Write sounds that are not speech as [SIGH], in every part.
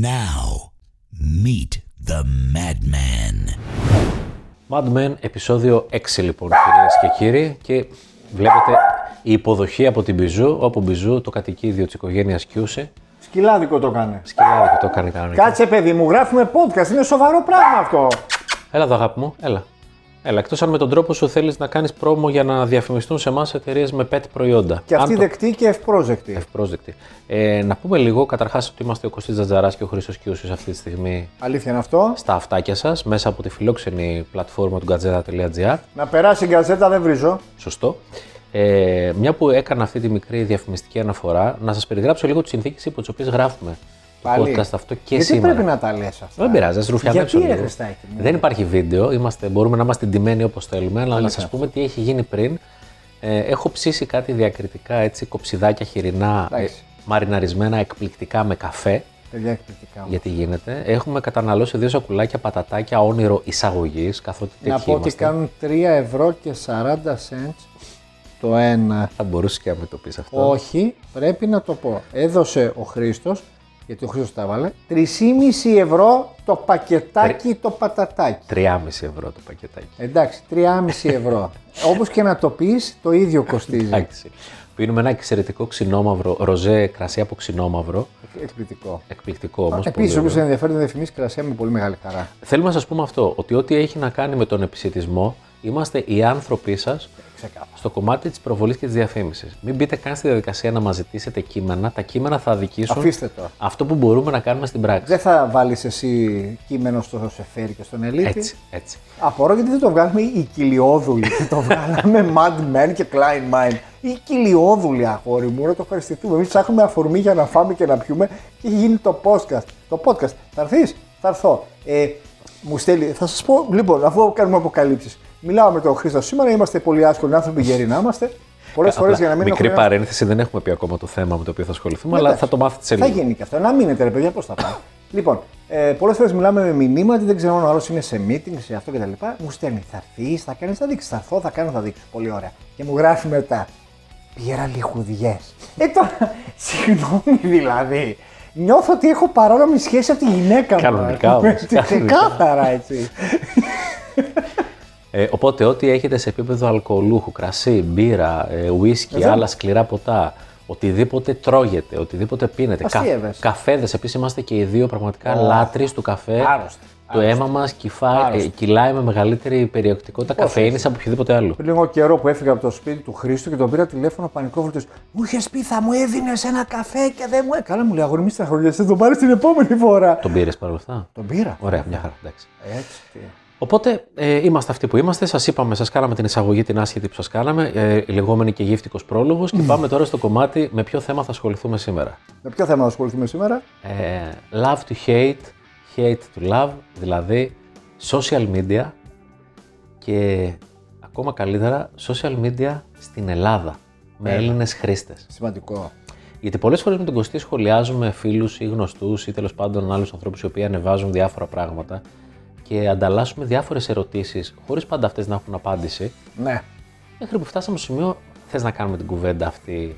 Now, meet the madman. Mad Men, επεισόδιο 6 λοιπόν κυρίες και κύριοι και βλέπετε η υποδοχή από την Μπιζού, όπου Μπιζού το κατοικίδιο της οικογένειας Κιούσε. Σκυλάδικο το έκανε. Σκυλάδικο το έκανε κανονικά. Κάτσε, παιδί μου, γράφουμε podcast. Είναι σοβαρό πράγμα αυτό. Έλα εδώ αγάπη μου, έλα. Έλα, εκτός αν με τον τρόπο σου θέλεις να κάνεις πρόμο για να διαφημιστούν σε εμάς εταιρείες με pet προϊόντα. Και αυτή Αν το- δεκτή και ευπρόσδεκτη. Ευπρόσδεκτη. Ε, να πούμε λίγο, καταρχάς, ότι είμαστε ο Κωστής Τζατζαράς και ο Χρήστος Κιούσης αυτή τη στιγμή Αλήθεια είναι αυτό. στα αυτάκια σας, μέσα από τη φιλόξενη πλατφόρμα του gazeta.gr. Να περάσει η γκαζέτα δεν βρίζω. Σωστό. Ε, μια που έκανα αυτή τη μικρή διαφημιστική αναφορά, να σας περιγράψω λίγο τις συνθήκες υπό τις οποίες γράφουμε το Πάλι. podcast αυτό και Γιατί σήμερα. πρέπει να τα λες αυτά; Δεν πειράζει, ας ρουφιανέψω Γιατί, ρε λίγο. Χριστάκη μου; Δεν υπάρχει βίντεο, είμαστε, μπορούμε να είμαστε ντυμένοι όπως θέλουμε, αλλά να σας πούμε τι έχει γίνει πριν. Ε, έχω ψήσει κάτι διακριτικά έτσι, κοψιδάκια χοιρινά, ε, Εντάξει. μαριναρισμένα εκπληκτικά με καφέ. Παιδιά, εκπληκτικά. Γιατί γίνεται. Έχουμε καταναλώσει δύο σακουλάκια πατατάκια όνειρο εισαγωγής, καθότι Να τέτοιοι πω ότι είμαστε. κάνουν 3 ευρώ και 40 cents το ένα. Θα μπορούσε και να μην το πεις αυτό. Όχι, πρέπει να το πω. Έδωσε ο Χρήστος, γιατί ο Χρήστος τα έβαλε, 3,5 ευρώ το πακετάκι το πατατάκι. 3,5 ευρώ το πακετάκι. Εντάξει, 3,5 ευρώ. [LAUGHS] Όπως και να το πεις, το ίδιο κοστίζει. Εντάξει. Πίνουμε ένα εξαιρετικό ξινόμαυρο, ροζέ κρασί από ξινόμαυρο. Εκπληκτικό. Εκπληκτικό όμως. Επίσης, όποιος ενδιαφέρει να διαφημίσει κρασιά με πολύ μεγάλη χαρά. Θέλουμε να σας πούμε αυτό, ότι ό,τι έχει να κάνει με τον επισητισμό, είμαστε οι άνθρωποι σας Ξεκάθαρα. στο κομμάτι της προβολής και της διαφήμισης. Μην μπείτε καν στη διαδικασία να μας ζητήσετε κείμενα. Τα κείμενα θα αδικήσουν Αφήστε το. αυτό που μπορούμε να κάνουμε στην πράξη. Δεν θα βάλεις εσύ κείμενο στο Σεφέρι και στον Ελίτη. Έτσι, έτσι. Απορώ γιατί δεν το βγάλουμε οι κοιλιόδουλοι. και [LAUGHS] το βγάλαμε Mad Men και Klein Mind. Οι κοιλιόδουλοι, αγόρι μου, να το ευχαριστηθούμε. Εμείς ψάχνουμε αφορμή για να φάμε και να πιούμε και έχει γίνει το podcast. Το podcast. Θα έρθεις, θα έρθω. Ε, μου στέλνει, θα σας πω, λοιπόν, αφού κάνουμε αποκαλύψεις. Μιλάω με τον Χρήστο σήμερα, είμαστε πολύ άσχολοι άνθρωποι, γεροί να είμαστε. Πολλές φορές Απλά, για να μην μικρή έχουμε- παρένθεση, δεν έχουμε πει ακόμα το θέμα με το οποίο θα ασχοληθούμε, αλλά Εντάξει. θα το μάθετε σε Θα λίγο. γίνει και αυτό. Να μείνετε, ρε παιδιά, πώς θα πάει. λοιπόν, ε, πολλές φορές μιλάμε με μηνύματα, δεν ξέρω αν ο άλλος είναι σε meeting, σε αυτό κτλ. Μου στέλνει, θα έρθεις, θα κάνεις, θα δείξεις. Θα έρθω, θα κάνω, θα δείξω. Πολύ ωραία. Και μου γράφει μετά. Πήρα λιχουδιές. ε, τώρα, [LAUGHS] συγγνώμη δηλαδή. Νιώθω ότι έχω παράνομη σχέση από τη γυναίκα μου. Κανονικά ας πούμε. όμως, κανονικά. Ξεκάθαρα έτσι. [LAUGHS] Ε, οπότε, ό,τι έχετε σε επίπεδο αλκοολούχου, κρασί, μπύρα, ε, ουίσκι, Βέβαια. άλλα σκληρά ποτά, οτιδήποτε τρώγεται, οτιδήποτε πίνετε. Αστείευες. καφέδες, επίσης είμαστε και οι δύο πραγματικά λάτρε του καφέ. Άρρωστοι. Το αίμα μας ε, κυλάει με μεγαλύτερη περιεκτικότητα καφέινης από οποιοδήποτε άλλο. Πριν λίγο καιρό που έφυγα από το σπίτι του Χρήστου και τον πήρα τηλέφωνο πανικόβλητο. Μου είχες πει θα μου έδινες ένα καφέ και δεν μου έκανε. Καλά μου λέει αγόρι, μη στεναχωριέσαι, θα τον πάρεις την επόμενη φορά. Τον πήρες παρόλα αυτά; Τον πήρα. Ωραία, μια χαρά. Εντάξει. Έτσι. Τι. Οπότε ε, είμαστε αυτοί που είμαστε. Σας είπαμε, σας κάναμε την εισαγωγή την άσχετη που σας κάναμε, ε, η λεγόμενη και γύφτικος πρόλογος. Και πάμε τώρα στο κομμάτι με ποιο θέμα θα ασχοληθούμε σήμερα. Με ποιο θέμα θα ασχοληθούμε σήμερα; Ε, love to hate, hate to love, δηλαδή social media και ακόμα καλύτερα social media στην Ελλάδα με Έλληνες χρήστες. Σημαντικό. Γιατί πολλές φορές με τον Κωστή σχολιάζουμε φίλους ή γνωστούς ή τέλος πάντων άλλους ανθρώπους οι οποίοι ανεβάζουν διάφορα πράγματα και ανταλλάσσουμε διάφορες ερωτήσεις χωρίς πάντα αυτές να έχουν απάντηση Ναι. μέχρι που φτάσαμε στο σημείο θες να κάνουμε την κουβέντα αυτή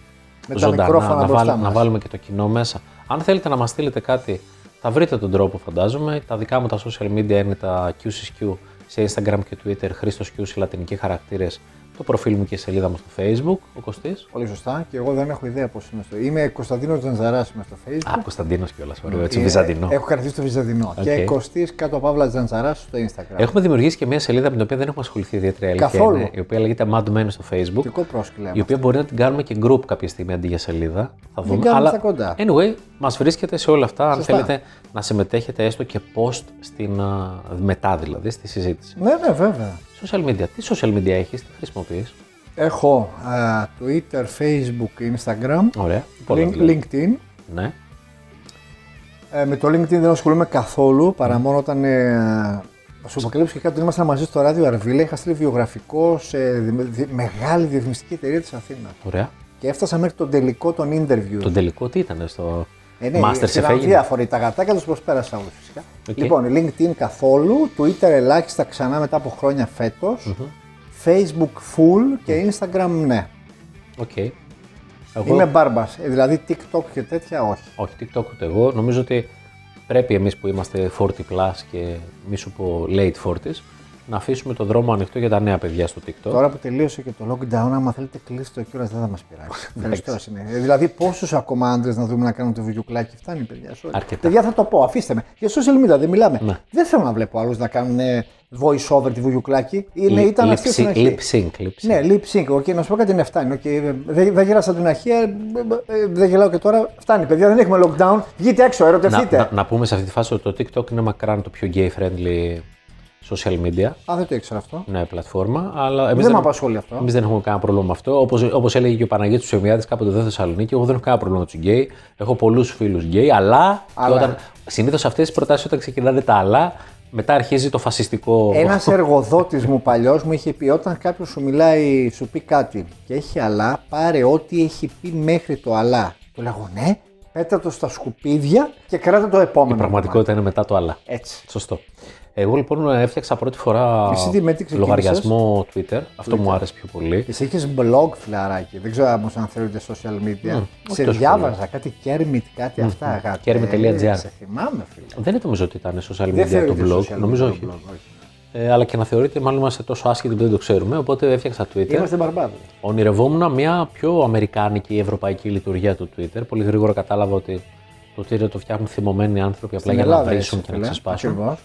Με τα ζωντανά, μικρόφωνα να, μπροστά βάλ- μας. να βάλουμε και το κοινό μέσα. Αν θέλετε να μας στείλετε κάτι, θα βρείτε τον τρόπο φαντάζομαι. Τα δικά μου τα social media είναι τα QCSQ σε Instagram και Twitter, Χρήστος Q σε λατινικοί χαρακτήρες, το προφίλ μου και η σελίδα μου στο Facebook, ο Κωστής. Πολύ σωστά. Και εγώ δεν έχω ιδέα πώς είμαι στο. Είμαι Κωνσταντίνος Τζανζαράς είμαι στο Facebook. Α, Κωνσταντίνος κιόλας, ωραίο, έτσι Ε, βυζαντινό. Έχω κρατήσει το Βυζαντινό. Οκ. Και Κωστής κάτω παύλα Τζανζαράς στο Instagram. Έχουμε δημιουργήσει και μια σελίδα με την οποία δεν έχουμε ασχοληθεί ιδιαίτερα η αλήθεια Καθόλου. είναι, η οποία λέγεται Mad Men στο Facebook. Δικό πρόσκυλο. Η οποία μπορεί να την κάνουμε και group κάποια στιγμή αντί για σελίδα. Θα δούμε. κάνουμε Αλλά στα κοντά. anyway, μας βρίσκεται σε όλα αυτά. Αν Σωστά. θέλετε να συμμετέχετε έστω και post στην, α, μετά δηλαδή στη συζήτηση. Ναι, ναι, βέβαια. Social media. Τι social media έχεις, τι χρησιμοποιείς; Έχω α, Twitter, Facebook, Instagram, Ωραία. Πολλά link- δηλαδή. LinkedIn. Ναι. Ε, με το LinkedIn δεν ασχολούμαι καθόλου παρά μόνο όταν. Ε, σου αποκαλύψω και κάτι όταν ήμασταν μαζί στο ράδιο Αρβίλα. Είχα στείλει βιογραφικό σε δι- δι- μεγάλη διαφημιστική εταιρεία της Αθήνας. Ωραία. Και έφτασα μέχρι τον τελικό των interview. Το τελικό τι ήταν στο Ε, ναι, Masterchef ήταν έγινε. διάφοροι. Τα γατάκια τους προσπέρασα όλους φυσικά. Οκ. Λοιπόν, LinkedIn καθόλου, Twitter ελάχιστα ξανά μετά από χρόνια φέτος, Facebook full και Instagram ναι. Οκ. Εγώ, Είμαι μπάρμπας. Δηλαδή TikTok και τέτοια όχι. όχι, TikTok ούτε εγώ. Νομίζω ότι πρέπει εμείς που είμαστε 40 plus και μη σου πω late 40s να αφήσουμε το δρόμο ανοιχτό για τα νέα παιδιά στο TikTok. Τώρα που τελείωσε και το lockdown, άμα θέλετε κλείσει το κιόλας δεν θα μας πειράξει. Ευχαριστώ. συνέχεια. δηλαδή, πόσους ακόμα άντρες να δούμε να κάνουν το βιντεοκλάκι, φτάνει παιδιά. sorry. Αρκετά. Παιδιά, θα το πω, αφήστε με. Για social media δεν μιλάμε. Ναι. Δεν θέλω να βλέπω άλλους να κάνουν ε, voice over τη βιντεοκλάκι. Είναι, ήταν lip, αυτή στην sync, αρχή. lip sync, lip sync. Ναι, lip sync. Okay, να σου πω κάτι είναι φτάνει. Okay, δεν, δεν γέλασα την αρχή, ε, ε, δεν γελάω και τώρα. Φτάνει, παιδιά, δεν έχουμε lockdown. Βγείτε έξω, να, ερωτευτείτε. να, να πούμε σε αυτή τη φάση ότι το TikTok είναι μακράν το πιο gay friendly social media. Α, δεν το ήξερα αυτό. Ναι, πλατφόρμα. Αλλά εμείς Δεν με απασχολεί αυτό. Εμείς δεν έχουμε κανένα πρόβλημα με αυτό. Όπως όπως έλεγε και ο Παναγιώτης Ψωμιάδης κάποτε εδώ στη Θεσσαλονίκη, εγώ δεν έχω κανένα πρόβλημα με τους γκέι. Έχω πολλούς φίλους γκέι, αλλά, Αλλά. Όταν... συνήθως αυτές τις προτάσεις όταν ξεκινάνε τα αλλά, μετά αρχίζει το φασιστικό. Ένας εργοδότης μου παλιός μου είχε πει: Όταν κάποιος σου μιλάει, σου πει κάτι και έχει αλά, πάρε ό,τι έχει πει μέχρι το αλά. Του λέγω ναι, πέτα το στα σκουπίδια και κράτα το επόμενο. Η πραγματικότητα είναι μετά το αλλά. Έτσι. Σωστό. Εγώ λοιπόν έφτιαξα πρώτη φορά Εσύ τι, με τι ξεκίνησες; λογαριασμό Twitter. Αυτό μου άρεσε πιο πολύ. Και εσύ είχες blog φιλαράκι. Δεν ξέρω όμως αν θεωρείται social media. όχι σε τόσο διάβαζα κάτι Kermit, κάτι αυτά. αγάπη. Kermit.gr. Ε, Σε θυμάμαι, φίλε. Δεν νομίζω ότι ήταν social Δεν media το θεωρείται blog. social Νομίζω media όχι. το blog, όχι. Ε, αλλά και να θεωρείται, μάλλον είμαστε τόσο άσχετοι που δεν το ξέρουμε. Οπότε έφτιαξα Twitter. Είμαστε μπαρμπάδες. Ονειρευόμουν μια πιο αμερικάνικη ευρωπαϊκή λειτουργία του Twitter. Πολύ γρήγορα κατάλαβα ότι το Twitter το φτιάχνουν θυμωμένοι άνθρωποι απλά για να βρίσουν και να ξεσπάσουν.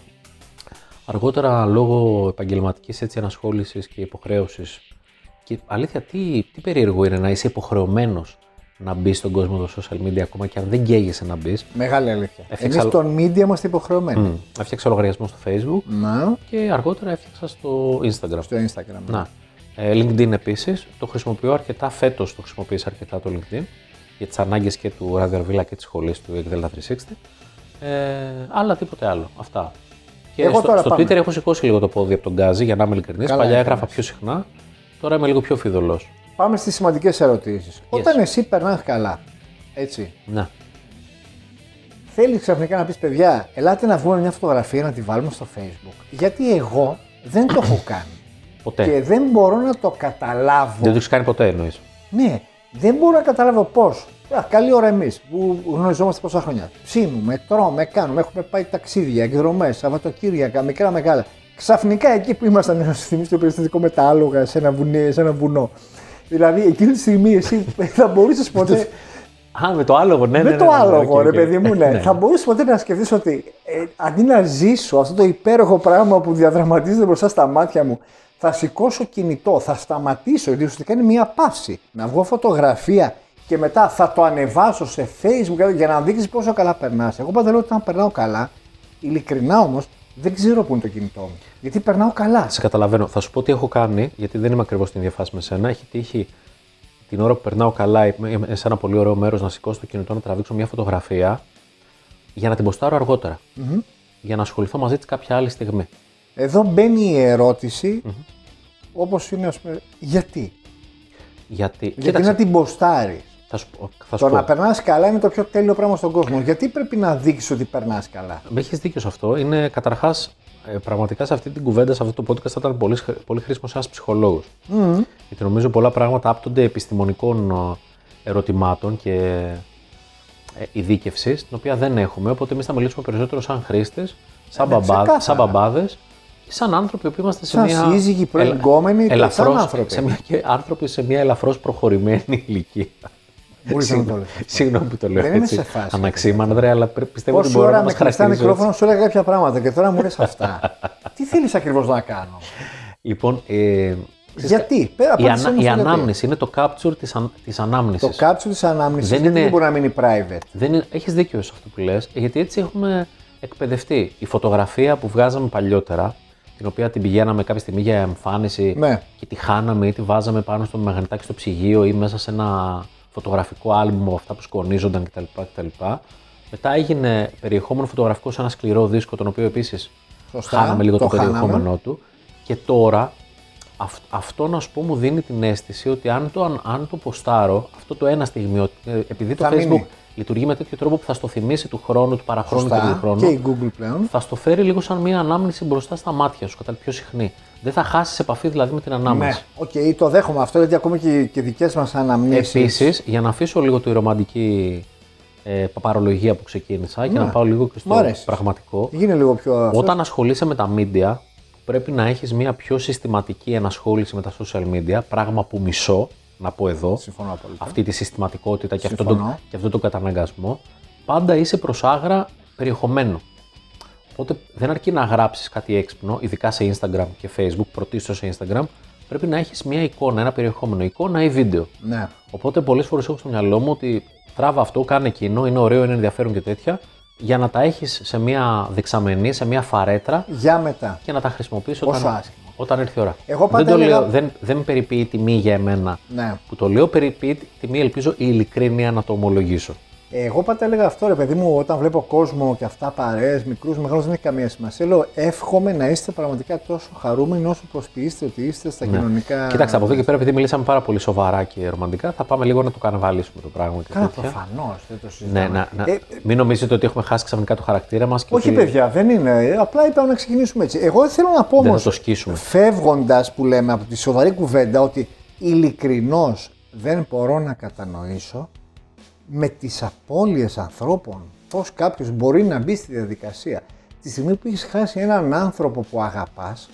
Ακριβώ. Αργότερα, λόγω επαγγελματικής έτσι ανασχόληση και υποχρέωσης. Και αλήθεια, τι, τι περίεργο είναι να είσαι υποχρεωμένος να μπει στον κόσμο των social media ακόμα και αν δεν καίγεσαι να μπεις. Μεγάλη αλήθεια. Έφτιαξα- Εμείς στον media είμαστε υποχρεωμένοι. Έφτιαξα λογαριασμό στο Facebook Να, και αργότερα έφτιαξα στο Instagram. στο Instagram. Να. Ε, LinkedIn επίσης. Το χρησιμοποιώ αρκετά. Φέτος το χρησιμοποίησα αρκετά το LinkedIn για τις ανάγκες και του Radio Villa και της σχολής του Εκδέλτα 360. Ε, αλλά τίποτε άλλο. Αυτά. Και Εγώ στο, τώρα στο πάμε. Twitter έχω σηκώσει λίγο το πόδι από τον Γκάζι για να είμαι ειλικρινής. Καλά Παλιά έκανες. έγραφα πιο συχνά. Τώρα είμαι λίγο πιο φιδωλό. Πάμε στις σημαντικές ερωτήσεις. Όταν εσύ περνάς καλά, έτσι, Ναι. θέλεις ξαφνικά να πεις παιδιά, ελάτε να βγούμε μια φωτογραφία να τη βάλουμε στο Facebook. Γιατί εγώ δεν το έχω κάνει. [CLEARS THROAT] Ποτέ. και δεν μπορώ να το καταλάβω. Δεν το έχεις κάνει ποτέ εννοείς. Ναι, δεν μπορώ να καταλάβω πώς. Καλή ώρα εμείς που γνωριζόμαστε πόσα χρόνια. Ψήνουμε, τρώμε, κάνουμε, έχουμε πάει ταξίδια, εκδρομές, Σαββατοκύριακα, μικρά μεγάλα. Ξαφνικά εκεί που ήμασταν, να σου θυμίσω το περιστατικό με τα άλογα σε ένα, βουνί, σε ένα βουνό. Δηλαδή εκείνη τη στιγμή εσύ θα μπορούσες ποτέ. Α, με το άλογο, ναι, ναι. με ναι, το ναι, ναι, άλογο, οκ, ρε οκ. παιδί μου, ναι. Ναι. Θα μπορούσες ποτέ να σκεφτείς ότι ε, αντί να ζήσω αυτό το υπέροχο πράγμα που διαδραματίζεται μπροστά στα μάτια μου, θα σηκώσω κινητό, θα σταματήσω, γιατί ουσιαστικά είναι μια παύση. Να βγάλω φωτογραφία και μετά θα το ανεβάσω σε Facebook για να δείξεις πόσο καλά περνάς. Εγώ πάντα λέω ότι όταν περνάω καλά, ειλικρινά όμως, δεν ξέρω πού είναι το κινητό μου. Γιατί περνάω καλά. Σε καταλαβαίνω. Θα σου πω τι έχω κάνει, γιατί δεν είμαι ακριβώς στην ίδια φάση με σένα. Έχει τύχει την ώρα που περνάω καλά, είμαι σε ένα πολύ ωραίο μέρος να σηκώσω το κινητό να τραβήξω μια φωτογραφία για να την ποστάρω αργότερα. Για να ασχοληθώ μαζί της κάποια άλλη στιγμή. Εδώ μπαίνει η ερωτηση όπως είναι, ας πούμε, γιατί; Γιατί. Γιατί να την ποστάρεις; Θα σου, πω- θα σου Το πω. να περνάς καλά είναι το πιο τέλειο πράγμα στον κόσμο. Γιατί πρέπει να δείξεις ότι περνάς καλά; Με έχεις δίκιο σε αυτό. Είναι καταρχάς, πραγματικά σε αυτή την κουβέντα, σε αυτό το podcast θα ήταν πολύ, χρ- πολύ χρήσιμο ένας ψυχολόγος. Γιατί νομίζω πολλά πράγματα άπτονται επιστημονικών ε, ερωτημάτων και ε, ειδίκευσης, την οποία δεν έχουμε. Οπότε εμείς θα μιλήσουμε περισσότερο σαν χρήστες, σαν, ναι, μπαμπά, ξεκάθαρα. σαν μπαμπάδες και σαν άνθρωποι που είμαστε σε Σαν μια. σύζυγοι, πρώην ελα- γκόμενοι, σαν ελαφρώς- άνθρωποι. Σε μια, και άνθρωποι σε μια ελαφρώς προχωρημένη ηλικία. Μπορείς να το λες. Συγγνώμη που το λέω Δεν είμαι έτσι. σε φάση. Αναξίμαν, ρε, αλλά πρέ- πιστεύω ότι Πόση μπορώ ώρα να με μα κλειστά χαρακτηρίζω. μικρόφωνο σου έλεγα κάποια πράγματα και τώρα μου λες αυτά. [LAUGHS] Τι θέλεις ακριβώς να κάνω; Λοιπόν, ε, γιατί, πέρα η, από ανα, η ανάμνηση είναι το capture της, αν, της Το ανάμνησης. κάψου της ανάμνησης Δεν δεν, είναι- δεν μπορεί να μείνει private; Δεν είναι, έχεις δίκιο σε αυτό που λες, γιατί έτσι έχουμε εκπαιδευτεί. Η φωτογραφία που βγάζαμε παλιότερα, την οποία την πηγαίναμε κάποια στιγμή για εμφάνιση Ναι. και τη χάναμε ή τη βάζαμε πάνω στο μαγνητάκι στο ψυγείο ή μέσα σε ένα φωτογραφικό άλμπουμ από αυτά που σκονίζονταν κτλ. κτλ. Μετά έγινε περιεχόμενο φωτογραφικό σε ένα σκληρό δίσκο, τον οποίο επίσης Σωστά, χάναμε λίγο το, το χάναμε. περιεχόμενό του. Και τώρα αυ- αυτό να σου πω μου δίνει την αίσθηση ότι αν το, αν, αν το ποστάρω, αυτό το ένα στιγμή, ότι, ε, επειδή το Θα Facebook μείνει. λειτουργεί με τέτοιο τρόπο που θα στο θυμίσει του χρόνου, του παραχρόνου και του Σωστά. χρόνου, Και η Google πλέον. θα στο φέρει λίγο σαν μια ανάμνηση μπροστά στα μάτια σου, κατά πιο συχνή. Δεν θα χάσεις επαφή δηλαδή με την Ναι, ανάμνηση. οκ, το δέχομαι αυτό γιατί ακόμα και, και δικές μας αναμνήσεις Επίσης, για να αφήσω λίγο τη ρομαντική ε, παπαρολογία που ξεκίνησα και Ναι. να πάω λίγο και Μ' στο αρέσεις. πραγματικό. Γίνε λίγο πιο. αυτός. Όταν ασχολείσαι με τα media, πρέπει να έχεις μια πιο συστηματική ενασχόληση με τα social media, πράγμα που μισώ, να πω εδώ, Συμφωνώ απόλυτα. αυτή τη συστηματικότητα και αυτό, Συμφωνώ. το, και αυτό το καταναγκασμό, πάντα είσαι προς άγρα περιεχομένου. Οπότε δεν αρκεί να γράψεις κάτι έξυπνο, ειδικά σε Instagram και Facebook, πρωτίστως σε Instagram, πρέπει να έχεις μια εικόνα, ένα περιεχόμενο, εικόνα ή βίντεο. Ναι. Οπότε πολλές φορές έχω στο μυαλό μου ότι τράβα αυτό, κάνε εκείνο, είναι ωραίο, είναι ενδιαφέρον και τέτοια, για να τα έχεις σε μια δεξαμενή, σε μια φαρέτρα Για μετά. και να τα χρησιμοποιήσει Πόσο όταν, άσχημο. όταν έρθει η ώρα. Εγώ πάντα δεν, το έλεγα- λέω, δεν, δεν περιποιεί τιμή για εμένα Ναι. που το λέω, περιποιεί τιμή, ελπίζω, η ειλικρίνεια να το ομολογήσω. Εγώ πάντα έλεγα αυτό, ρε παιδί μου, όταν βλέπω κόσμο και αυτά παρέες, μικρούς, μεγάλους, δεν έχει καμία σημασία. Λέω, εύχομαι να είστε πραγματικά τόσο χαρούμενοι όσο προσποιείστε ότι είστε στα κοινωνικά. Ναι. Κοίταξε, από εδώ και πέρα, επειδή μιλήσαμε πάρα πολύ σοβαρά και ρομαντικά, θα πάμε λίγο να το καναβαλίσουμε το πράγμα και Κάνα τέτοια. προφανώς, δεν το Ναι, συζητάμε. να, να, Ε, μην νομίζετε ότι έχουμε χάσει ξαφνικά το χαρακτήρα μας. όχι, ότι παιδιά, δεν είναι. Ε, Απλά είπαμε να ξεκινήσουμε έτσι. Εγώ θέλω να πω Δεν όμως, θα το σκίσουμε. φεύγοντας που λέμε από τη σοβαρή κουβέντα, ότι ειλικρινώς δεν μπορώ να κατανοήσω με τις απώλειες ανθρώπων πώς κάποιος μπορεί να μπει στη διαδικασία. Τη στιγμή που έχεις χάσει έναν άνθρωπο που αγαπάς,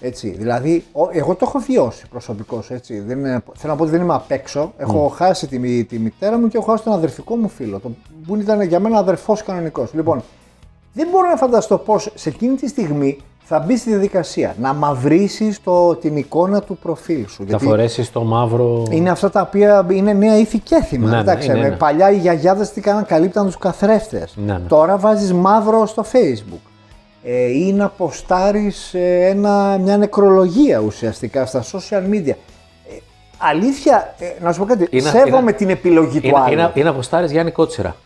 έτσι, δηλαδή, ο- εγώ το έχω βιώσει προσωπικώς. Έτσι. Δεν είναι, θέλω να πω ότι δεν είμαι απ' έξω. Έχω χάσει τη, μη- τη μητέρα μου και έχω χάσει τον αδερφικό μου φίλο. Το, που ήταν για μένα αδερφός κανονικός. Λοιπόν, δεν μπορώ να φανταστώ πώς σε εκείνη τη στιγμή θα μπει στη διαδικασία να μαυρίσεις την εικόνα του προφίλ σου. θα φορέσεις το μαύρο. Είναι αυτά τα οποία είναι νέα ήθη και έθιμα. Ναι, ναι, Εντάξει, είναι, με είναι. Παλιά οι γιαγιάδες τι κάναν, καλύπταν τους καθρέφτες. Ναι, ναι. Τώρα βάζεις μαύρο στο Facebook. Ε, ή να ποστάρεις ε, ένα, μια νεκρολογία ουσιαστικά στα social media. Ε, αλήθεια, ε, να σου πω κάτι, Είναι- σέβομαι είναι- την επιλογή του Είναι, άλλου. είναι, είναι αποστάρι Γιάννη Κότσιρα.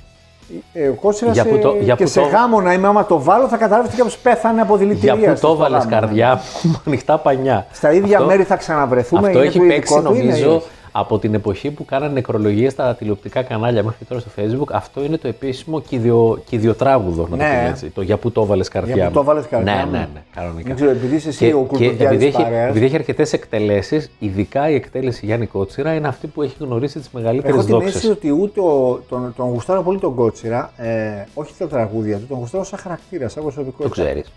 Ε, ο Κότσιρας, Για που το- ε, για και που σε το- γάμο να είμαι, άμα το βάλω θα καταλάβει ότι κάποιος πέθανε από δηλητηρία. Για που στο το έβαλε γάμο. καρδιά μου με [LAUGHS] ανοιχτά πανιά. Στα ίδια Αυτό- μέρη θα ξαναβρεθούμε. Αυτό είναι έχει το παίξει ειδικό του, είναι ή νομίζω όχι; Από την εποχή που κάνανε νεκρολογίες στα τηλεοπτικά κανάλια μέχρι τώρα στο facebook. Αυτό είναι το επίσημο κηδιο, κηδιοτράγουδο, να το Ναι. πούμε έτσι. Το για που το έβαλες καρδιά Για που μου. το έβαλες καρδιά Ναι, μου. ναι, ναι, κανονικά. Δεν ξέρω, επειδή είσαι εσύ Και- ο και κουλτουριάρης επειδή της έχει, παρέας. επειδή έχει αρκετές εκτελέσεις, ειδικά η εκτέλεση Γιάννη Κότσιρα είναι αυτή που έχει γνωρίσει τις μεγαλύτερες Έχω την δόξες. αίσθηση ότι ούτε ο, τον, τον γουστάρω πολύ τον Κότσιρα, ε, όχι τα τραγούδια του, τον γουστάρω σαν χαρακτήρα, σαν Το προσωπικότητα. ξέρεις.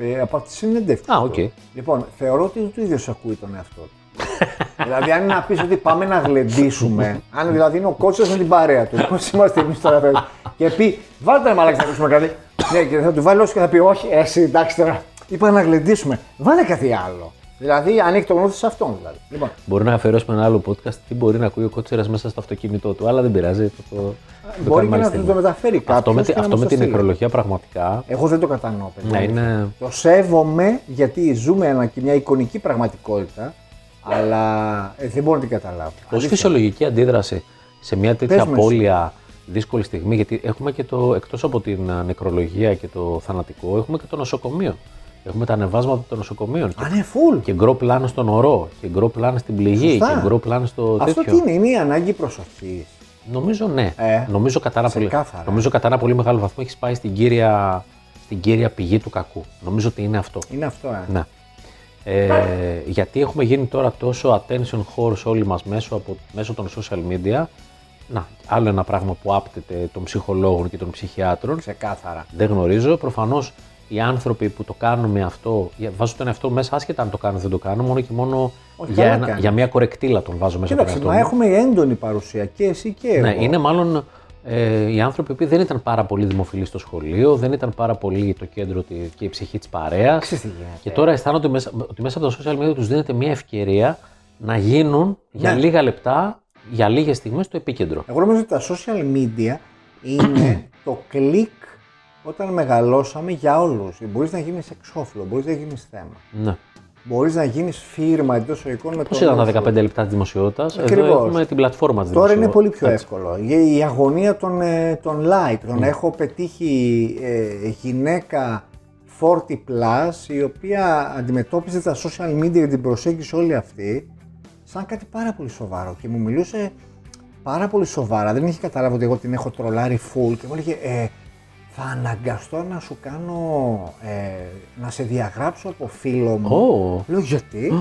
Ε, από τη συνέντευξη. Α, του. οκ. Λοιπόν, θεωρώ ότι το ίδιος ακούει τον εαυτό του. [LAUGHS] δηλαδή, αν είναι να πεις ότι πάμε να γλεντήσουμε, αν δηλαδή είναι ο Κότσιρα με την παρέα του, πώς είμαστε εμείς τώρα βέβαια, και πει, βάλτε ένα μαλάκι να ακούσουμε κάτι. ναι, και θα του βάλει όσο και θα πει, Όχι, εσύ εντάξει τώρα, είπα να γλεντήσουμε. Βάλε κάτι άλλο. Δηλαδή, ανοίγει το γνώθι σαυτόν δηλαδή. Λοιπόν, Μπορεί να αφιερώσουμε ένα άλλο podcast τι μπορεί να ακούει ο Κότσιρα μέσα στο αυτοκίνητό του, αλλά δεν πειράζει. Το, το, το μπορεί κάνουμε και άλλη να του στιγμή. το μεταφέρει κάποιος. Αυτό με, τη- αυτό με την νεκρολογία πραγματικά. Εγώ δεν το κατανοώ, παιδιά. Ναι, είναι. Το σέβομαι γιατί ζούμε ένα, και μια εικονική πραγματικότητα, αλλά ε, δεν μπορώ να την καταλάβω. Ω Αλήθεια. φυσιολογική αντίδραση σε μια τέτοια Πες μου εσύ. απώλεια δύσκολη στιγμή, γιατί έχουμε και το, εκτός από την α, νεκρολογία και το θανατικό, έχουμε και το νοσοκομείο. Έχουμε τα ανεβάσματα των νοσοκομείων. Και, Α, ναι, full. και γκρο πλάνο στον ορό, και γκρο πλάνο στην πληγή, Σωστά. και γκρο πλάνο στο Αυτό τέτοιο. τι είναι, είναι η ανάγκη προσοχής. Νομίζω ναι. Ε, νομίζω, κατά ένα πολύ, ξεκάθαρα. νομίζω κατά ένα πολύ μεγάλο βαθμό έχει πάει στην κύρια, στην κύρια πηγή του κακού. Νομίζω ότι είναι αυτό. Είναι αυτό, ε. Ναι. Ε, γιατί έχουμε γίνει τώρα τόσο attention whores όλοι μας μέσω, από, μέσω των social media. Να, άλλο ένα πράγμα που άπτεται των ψυχολόγων και των ψυχιάτρων. Ξεκάθαρα. Δεν γνωρίζω. Προφανώς οι άνθρωποι που το κάνουμε αυτό, για- βάζω τον εαυτό μου μέσα, άσχετα αν το κάνω ή δεν το κάνω, μόνο και μόνο Όχι, για, καλά ένα, κάνεις. για μια κορεκτήλα τον βάζω μέσα Κοίταξε, τον μα εαυτό μου. έχουμε έντονη παρουσία και εσύ και εγώ. Ναι, είναι μάλλον ε, οι άνθρωποι που δεν ήταν πάρα πολύ δημοφιλείς στο σχολείο, δεν ήταν πάρα πολύ το κέντρο τη- και η ψυχή της παρέας. Ξέρεις τι γίνεται. Και τώρα αισθάνονται μέσα, ότι μέσα από τα social media τους δίνεται μια ευκαιρία να γίνουν για Ναι. λίγα λεπτά, για λίγες στιγμές το επίκεντρο. Εγώ νομίζω ότι τα social media είναι [CLEARS THROAT] το κλικ όταν μεγαλώσαμε για όλους. Μπορείς να γίνεις εξώφυλλο, μπορείς να γίνεις θέμα. Ναι. Μπορείς να γίνεις φίρμα εντός εικόνων με Πώς τον ήταν τα νου σου. 15 λεπτά της δημοσιότητας, εδώ Ακριβώς. έχουμε την πλατφόρμα της Τώρα είναι πολύ δημοσιότητας. πιο Έτσι. εύκολο. Η η αγωνία των, ε, των like, το Ναι. να έχω πετύχει ε, γυναίκα 40 plus, η οποία αντιμετώπιζε τα social media και την προσέγγιση όλη αυτή, σαν κάτι πάρα πολύ σοβαρό και μου μιλούσε πάρα πολύ σοβαρά. Δεν είχε καταλάβει ότι εγώ την έχω τρολάρει full και μου έλεγε ε, θα αναγκαστώ να σου κάνω, ε, να σε διαγράψω από φίλο μου. Ω. Λέω γιατί,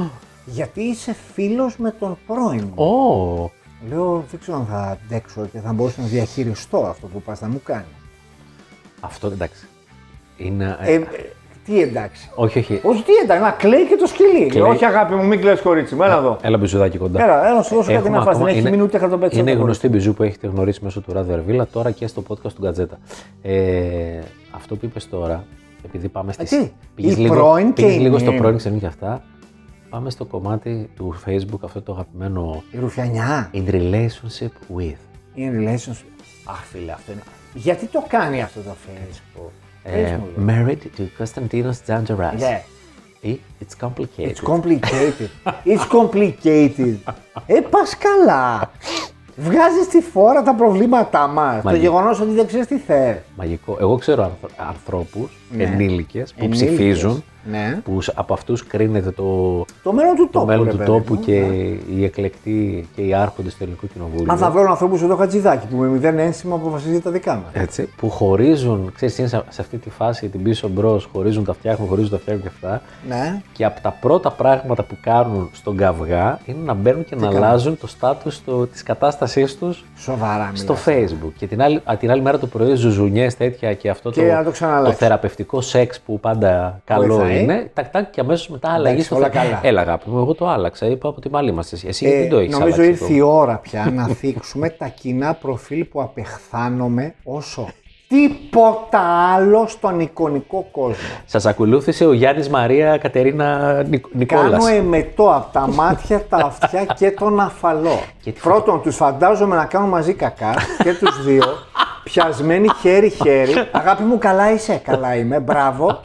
γιατί είσαι φίλος με τον πρώην μου. Ω, Λέω, δεν ξέρω αν θα αντέξω και θα μπορούσα να διαχειριστώ αυτό που πας να μου κάνεις. Αυτό εντάξει. Είναι. Ε, ε, τι εντάξει. όχι, όχι. Όχι, τι εντάξει, να κλαίει και το σκυλί. Κλαίει. Όχι, αγάπη μου, μην κλαις κορίτσι μου, έλα εδώ. Έλα μπιζουδάκι κοντά. Έλα, έλα να σου δώσω κάτι Έχουμε να φας. Δεν ακόμα- έχει είναι- μείνει ούτε χαρτοπέτσι. Είναι γνωστή μπιζού που έχετε γνωρίσει μέσω του Ράδιο Αρβίλα, τώρα και στο podcast του Γκατζέτα. Ε, αυτό που είπες τώρα, επειδή πάμε στις... τι, πήγες η λίγο, πρώην και πήγες η λίγο στο νυν. πρώην ξενή και αυτά. Πάμε στο κομμάτι του Facebook, αυτό το αγαπημένο Η ρουφιανιά. In relationship with. In relationship. Αχ, φίλε, αυτό είναι. Γιατί το κάνει αυτό το Facebook; Πες Ε, μου, λίγο. married to Konstantinos Dzantzaras. Yeah. Ε, It's complicated. It's complicated. It's complicated. ε, πας καλά. Βγάζεις τη φόρα τα προβλήματά μας. Το Μαγικό. γεγονός ότι δεν ξέρεις τι θες. Μαγικό. Εγώ ξέρω ανθ- ανθρώπους, Ναι. ενήλικες, που Ενήλικες. ψηφίζουν, Ναι. που σ- από αυτούς κρίνεται το, Το μέλλον του το τόπου. μέλλον ρε του παιδί τόπου μου, και ναι. οι εκλεκτοί και οι άρχοντες του ελληνικού κοινοβούλου. Αν θα βρω ανθρώπους εδώ χατζηδάκι που με μηδέν ένσημα αποφασίζει τα δικά μας. Έτσι, που χωρίζουν, ξέρεις, είναι σε, σε αυτή τη φάση την πίσω μπρος, χωρίζουν τα φτιάχνουν, χωρίζουν τα φτιάχνουν και αυτά. Ναι. Και από τα πρώτα πράγματα που κάνουν στον καυγά είναι να μπαίνουν και να κάνουν; αλλάζουν το στάτους το, της κατάστασής τους Σοβαρά στο μιλάς. facebook. Και την άλλη, α, την άλλη μέρα το πρωί ζουζουνιές τέτοια και αυτό Και το, να το ξαναλλάξεις. θεραπευτικό σεξ που πάντα καλό Βοηθάει. Είναι. Τακ, τακ, και αμέσως μετά αλλαγή στο όλα θε- καλά. Έλα, αγάπη μου, εγώ το άλλαξα. Είπα από την άλλη είμαστε. Εσύ γιατί Ε, το έχεις νομίζω αλλάξει. ήρθε η ώρα πια [LAUGHS] να θίξουμε τα κοινά προφίλ που απεχθάνομαι όσο τίποτα άλλο στον εικονικό κόσμο. Σας ακολούθησε ο Γιάννης Μαρία Κατερίνα Νικ... Νικόλας. Κάνω εμετό από τα μάτια, τα αυτιά και τον αφαλό. Και τη Πρώτον, τους φαντάζομαι να κάνουν μαζί κακά και τους δύο, [LAUGHS] πιασμένοι χέρι-χέρι. [LAUGHS] Αγάπη μου, καλά είσαι. Καλά είμαι, μπράβο.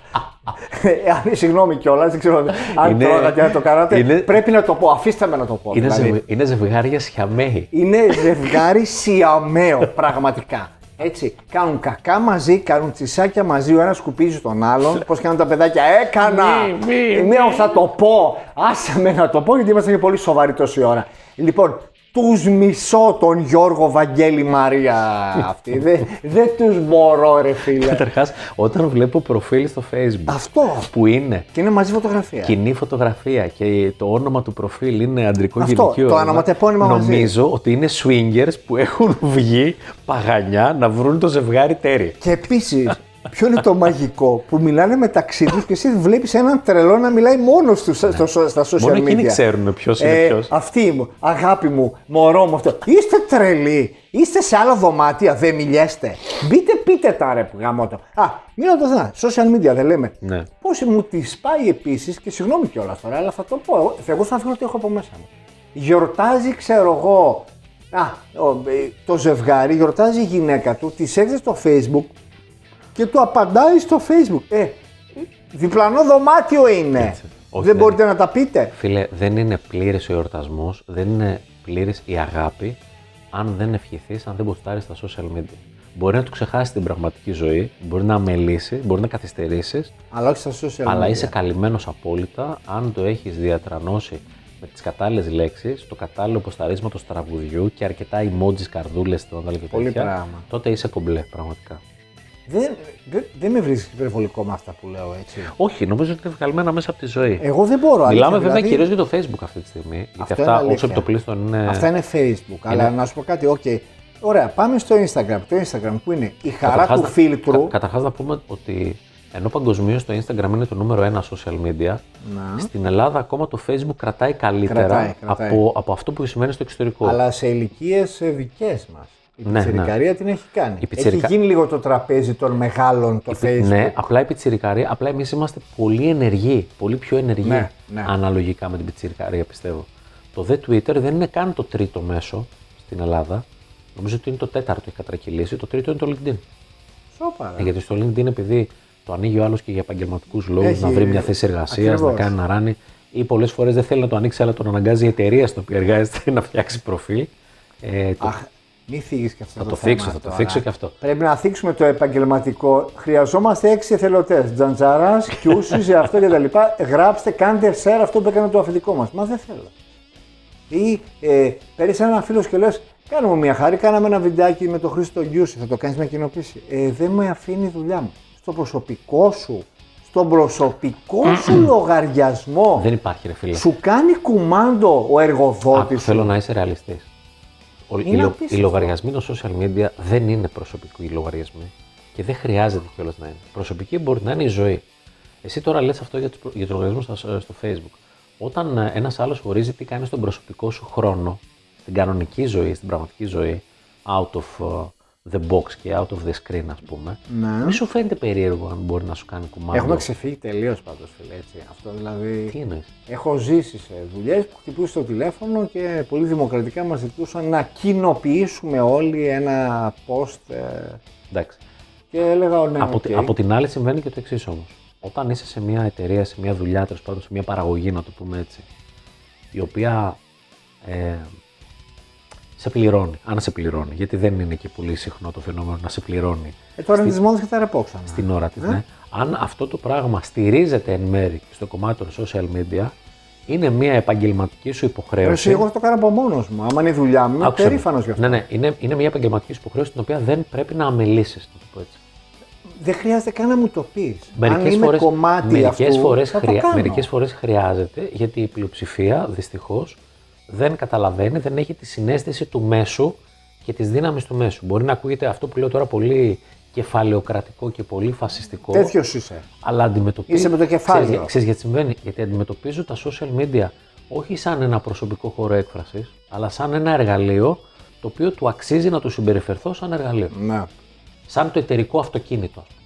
Ε, αν- Συγγνώμη κιόλας, δεν ξέρω αν Είναι- τρώγατε να το κάνατε. είναι- Πρέπει να το πω, αφήστε με να το πω. Είναι, δηλαδή. ζευγ- είναι ζευγάρια σιαμέοι. Είναι ζευγάρι σιαμαίο, πραγματικά. Έτσι, κάνουν κακά μαζί, κάνουν τσισάκια μαζί, ο ένας σκουπίζει τον άλλον. Πώς κάνουν τα παιδάκια, έκανα! Μη, μη, Ναι, θα το πω. Άσε με να το πω, γιατί ήμασταν και πολύ σοβαροί τόση ώρα. Λοιπόν, τους μισώ τον Γιώργο Βαγγέλη Μαρία αυτή. Δεν δεν τους μπορώ, ρε φίλε. Καταρχάς, όταν βλέπω προφίλ στο Facebook Αυτό. που είναι Και είναι μαζί φωτογραφία. κοινή φωτογραφία και το όνομα του προφίλ είναι αντρικό Αυτό, γυναικείο. το όνομα, ονοματεπώνυμα μαζί. Νομίζω ότι είναι swingers που έχουν βγει παγανιά να βρουν το ζευγάρι τέρι. Και επίσης, ποιο είναι το μαγικό που μιλάνε μεταξύ τους και εσύ βλέπεις έναν τρελό να μιλάει μόνος τους στα, στο- στα social Μόνο media. εκείνοι ξέρουν ποιος είναι Ε, ποιος. Αυτή μου, αγάπη μου, μωρό μου αυτό. Είστε τρελοί. Είστε σε άλλα δωμάτια, δεν μιλιέστε. Μπείτε, πείτε τα ρε που γαμώ το. Α, μην το δω. Social media δεν λέμε. Ναι. Πώς μου τη πάει επίσης και συγγνώμη κιόλας τώρα, αλλά θα το πω. Εγώ, εγώ θα βρω τι έχω από μέσα μου. Γιορτάζει, ξέρω εγώ. Α, ο, ε, το ζευγάρι γιορτάζει η γυναίκα του, της έδωσε στο facebook και του απαντάει στο facebook. Ε, διπλανό δωμάτιο είναι. Έτσι. Όχι, δεν δεν μπορείτε να τα πείτε. Φίλε, δεν είναι πλήρε ο εορτασμός, δεν είναι πλήρε η αγάπη αν δεν ευχηθείς, αν δεν ποστάρει στα social media. Μπορεί να του ξεχάσεις την πραγματική ζωή, μπορεί να αμελήσει, μπορεί να καθυστερήσεις, Αλλά όχι στα social αλλά media. είσαι καλυμμένος απόλυτα αν το έχεις διατρανώσει με τις κατάλληλες λέξεις, το κατάλληλο ποστάρισμα του τραγουδιού και αρκετά emojis, καρδούλες, τρόνταλ και Πολύ τέτοια. πράγμα. Τότε είσαι κομπλέ, πραγματικά. Δεν, δεν, δεν με βρίσκει υπερβολικό με αυτά που λέω έτσι. Όχι, νομίζω ότι είναι βγαλμένα μέσα από τη ζωή. Εγώ δεν μπορώ. Μιλάμε αλήθεια, βέβαια δηλαδή, κυρίως για το Facebook αυτή τη στιγμή. Γιατί Αυτό είναι αυτά, αλήθεια. ως επί το πλείστον είναι. Αυτά είναι Facebook. Αλλά να σου πω κάτι, οκ. Ωραία, πάμε στο Instagram. Το Instagram που είναι η χαρά Καταρχάς του να- φίλτρου. κα- καταρχάς να πούμε ότι ενώ παγκοσμίως το Instagram είναι το νούμερο ένα social media, Να. στην Ελλάδα ακόμα το Facebook κρατάει καλύτερα Κρατάει, κρατάει. Από, από αυτό που σημαίνει στο εξωτερικό. Αλλά σε ηλικίες δικές μας. Η Ναι, πιτσιρικαρία την έχει κάνει. Η πιτσιρικα- Έχει γίνει λίγο το τραπέζι των μεγάλων το Facebook. Ναι, απλά η πιτσιρικαρία, απλά εμείς είμαστε πολύ ενεργοί, πολύ πιο ενεργοί Ναι, ναι. αναλογικά με την πιτσιρικαρία πιστεύω. Το δε Twitter δεν είναι καν το τρίτο μέσο στην Ελλάδα. Νομίζω ότι είναι το τέταρτο έχει κατρακυλήσει. Το τρίτο είναι το LinkedIn. Σόπα, ρε. Ε, Γιατί στο LinkedIn, επειδή το ανοίγει ο άλλος και για επαγγελματικούς λόγους, Έχει- να βρει μια θέση εργασίας, Ακριβώς. να κάνει να ράνει, ή πολλές φορές δεν θέλει να το ανοίξει, αλλά τον αναγκάζει η εταιρεία στην οποία εργάζεται να φτιάξει προφίλ. Ε, το, Αχ, μην θίγεις και αυτό Θα το, το θέμα θίξω, θα το τώρα. θίξω και αυτό. Πρέπει να θίξουμε το επαγγελματικό. Χρειαζόμαστε έξι εθελοντές. Τζαντζαρά, κιούσι, για [LAUGHS] αυτό κτλ. Γράψτε, κάντε share αυτό που έκανε το αφεντικό μας. Μας δεν θέλω. Ή ε, παίρνει έναν φίλος και λες: Κάνε μου μια χάρη, κάναμε ένα βιντεάκι με τον Χρήστο Γκιούση. Θα το κάνεις μια κοινοποίηση. Ε, δεν με αφήνει η δουλειά μου. Στο προσωπικό σου, στον προσωπικό σου λογαριασμό. δεν υπάρχει, ρε φίλε. Σου κάνει κουμάντο ο εργοδότης Άκου, σου. θέλω να είσαι ρεαλιστής. Ο- Είναι οι, λο- απίστευτο. οι λογαριασμοί των social media δεν είναι προσωπικοί λογαριασμοί και δεν χρειάζεται κιόλας να είναι. Προσωπική μπορεί να είναι η ζωή. Εσύ τώρα λες αυτό για, τους, προ- για τους λογαριασμούς στο, στο Facebook. Όταν ε, ένας άλλος ορίζει τι κάνει στον προσωπικό σου χρόνο, στην κανονική ζωή, στην πραγματική ζωή, out of uh, the box και out of the screen ας πούμε, Ναι. μη σου φαίνεται περίεργο αν μπορεί να σου κάνει κουμάντο. Έχουμε ξεφύγει τελείως πάντως, φίλε. Έτσι. Αυτό δηλαδή. Τι εννοείς; Έχω ζήσει σε δουλειές που χτυπούσε το τηλέφωνο και πολύ δημοκρατικά μας ζητούσαν να κοινοποιήσουμε όλοι ένα post. ε, Εντάξει. Και έλεγα, «Ω, ναι, από, OK». τη- από την άλλη συμβαίνει και το εξής όμως. Όταν είσαι σε μια εταιρεία, σε μια δουλειά, τέλος πάντων σε μια παραγωγή, να το πούμε έτσι, η οποία ε, σε πληρώνει, αν σε πληρώνει, γιατί δεν είναι και πολύ συχνό το φαινόμενο να σε πληρώνει Ε, τώρα είναι της μόδας και τα ρεπόξανα. στην ώρα της, ναι. Αν αυτό το πράγμα στηρίζεται εν μέρη στο κομμάτι των social media, είναι μια επαγγελματική σου Ρε, υποχρέωση. εσύ, εγώ αυτό το κάνω από μόνος μου. Άμα είναι η δουλειά μου, είμαι Άκουσε με. περήφανος γι' αυτό. Ναι, ναι, είναι, είναι μια επαγγελματική σου υποχρέωση την οποία δεν πρέπει να αμελήσεις, να το πω έτσι. Δεν χρειάζεται καν να μου το πεις. Αν Μερικές είμαι φορές, κομμάτι μερικές αυτού, φορές, θα το χρειά- κάνω. μερικές φορές χρειάζεται γιατί η πλειοψηφία δυστυχώς δεν καταλαβαίνει, δεν έχει τη συνέστηση του μέσου και της δύναμης του μέσου. Μπορεί να ακούγεται αυτό που λέω τώρα πολύ κεφαλαιοκρατικό και πολύ φασιστικό. Τέτοιος είσαι. Αλλά αντιμετωπίζει. Είσαι με το κεφάλαιο. Ξέρεις, ξέρεις γιατί συμβαίνει; Γιατί αντιμετωπίζω τα social media όχι σαν ένα προσωπικό χώρο έκφρασης, αλλά σαν ένα εργαλείο το οποίο του αξίζει να του συμπεριφερθώ σαν εργαλείο. Ναι. Σαν το εταιρικό αυτοκίνητο. ας πούμε.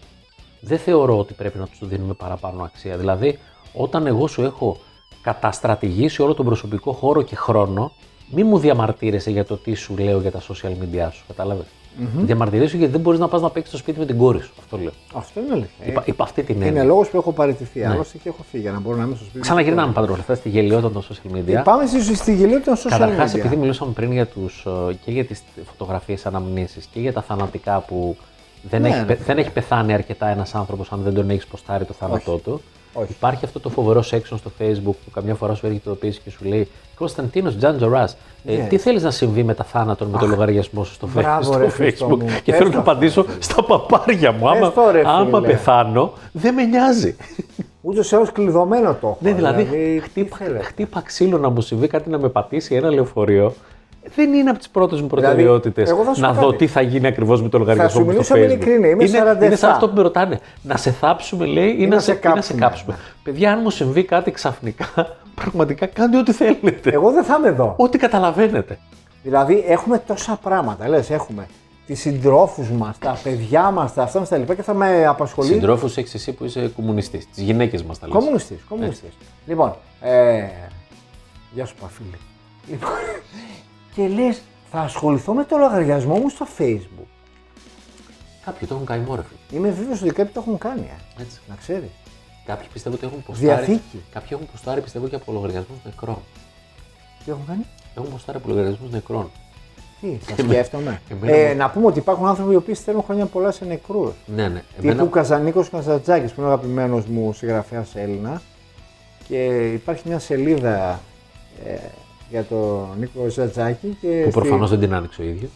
Δεν θεωρώ ότι πρέπει να τους δίνουμε παραπάνω αξία. Δηλαδή, όταν εγώ σου έχω καταστρατηγήσει όλο τον προσωπικό χώρο και χρόνο, μη μου διαμαρτύρεσαι για το τι σου λέω για τα social media σου. Κατάλαβες; Διαμαρτυρήσου γιατί δεν μπορείς να πας να παίξεις στο σπίτι με την κόρη σου. Αυτό λέω. Αυτό είναι αλήθεια. Υπά, υπ' αυτή την Είναι έννοια. λόγος που έχω παραιτηθεί. Άλλωστε και έχω φύγει για να μπορώ να είμαι στο σπίτι. Ξαναγυρνάμε πάντω αυτά στη γελιότητα των social media. Πάμε στη, στη γελία των social Καταρχάς, media. επειδή μιλούσαμε πριν για τους, ε, και για τις φωτογραφίες αναμνήσεις και για τα θανατικά που δεν, Ναι, έχει, ρε, πε- φίλε. δεν έχει πεθάνει αρκετά ένας άνθρωπος αν δεν τον έχεις ποστάρει το θάνατό του. Όχι. Υπάρχει αυτό το φοβερό section στο Facebook που καμιά φορά σου έρχεται το ειδοποίηση και σου λέει Κωνσταντίνος Τζάντζορά, ε, Yes. τι θέλεις να συμβεί με τα θάνατον με το λογαριασμό σου στο, Face- μπράβο, στο ρε, Χριστό Facebook. μου. Και Πες θέλω το να αυτό, απαντήσω φίλε. στα παπάρια μου. Άμα, το, ρε, άμα φίλε. πεθάνω, δεν με νοιάζει. Ούτως ή άλλως κλειδωμένο το έχω. Ναι, δηλαδή, τι χτύπα, θέλετε. χτύπα ξύλο να μου συμβεί κάτι να με πατήσει ένα λεωφορείο. Δεν είναι από τις πρώτες μου Δηλαδή, προτεραιότητες εγώ θα σου να πω δω κάτι. τι θα γίνει ακριβώς με το λογαριασμό σου μου μιλήσω στο με Facebook. ειλικρίνεια, είμαι είναι, 47. είναι σαν αυτό που με ρωτάνε. Να σε θάψουμε, λέει, ή, να, σε, ή να σε κάψουμε. Παιδιά, αν μου συμβεί κάτι ξαφνικά, [LAUGHS] πραγματικά κάντε ό,τι θέλετε. Εγώ δεν θα είμαι εδώ. Ό,τι καταλαβαίνετε. Δηλαδή έχουμε τόσα πράγματα. Λες, έχουμε τις συντρόφους μας, τα παιδιά μας, τα αυτά μας τα λοιπά και θα με απασχολεί. Συντρόφους έχεις εσύ που είσαι κομμουνιστής. Τις γυναίκες μας τα λες. Κομμουνιστής. Κομμουνιστής. Λοιπόν, ε, γεια σου Παφίλη. Λοιπόν, και λες, θα ασχοληθώ με το λογαριασμό μου στο Facebook. Κάποιοι το έχουν καημό, ρε φίλε. Είμαι βέβαιος ότι κάποιοι το έχουν κάνει. ε. Έτσι. Να ξέρει. Κάποιοι πιστεύω ότι έχουν ποστάρει. Διαθήκη. Κάποιοι έχουν ποστάρει, πιστεύω, και από λογαριασμούς νεκρών. Τι έχουν κάνει; Έχουν ποστάρει από λογαριασμούς νεκρών. Τι, θα σκέφτομαι. εμένα ε, μου- να πούμε ότι υπάρχουν άνθρωποι οι οποίοι στέλνουν χρόνια πολλά σε νεκρούς. Ναι, ναι. Τύπου Καζανίκος Καζατζάκης, που είναι ο αγαπημένος μου συγγραφέας Έλληνας. Και υπάρχει μια σελίδα ε, για τον Νίκο Καζατζάκη. Και που στη- προφανώς δεν την άνοιξε ο ίδιος.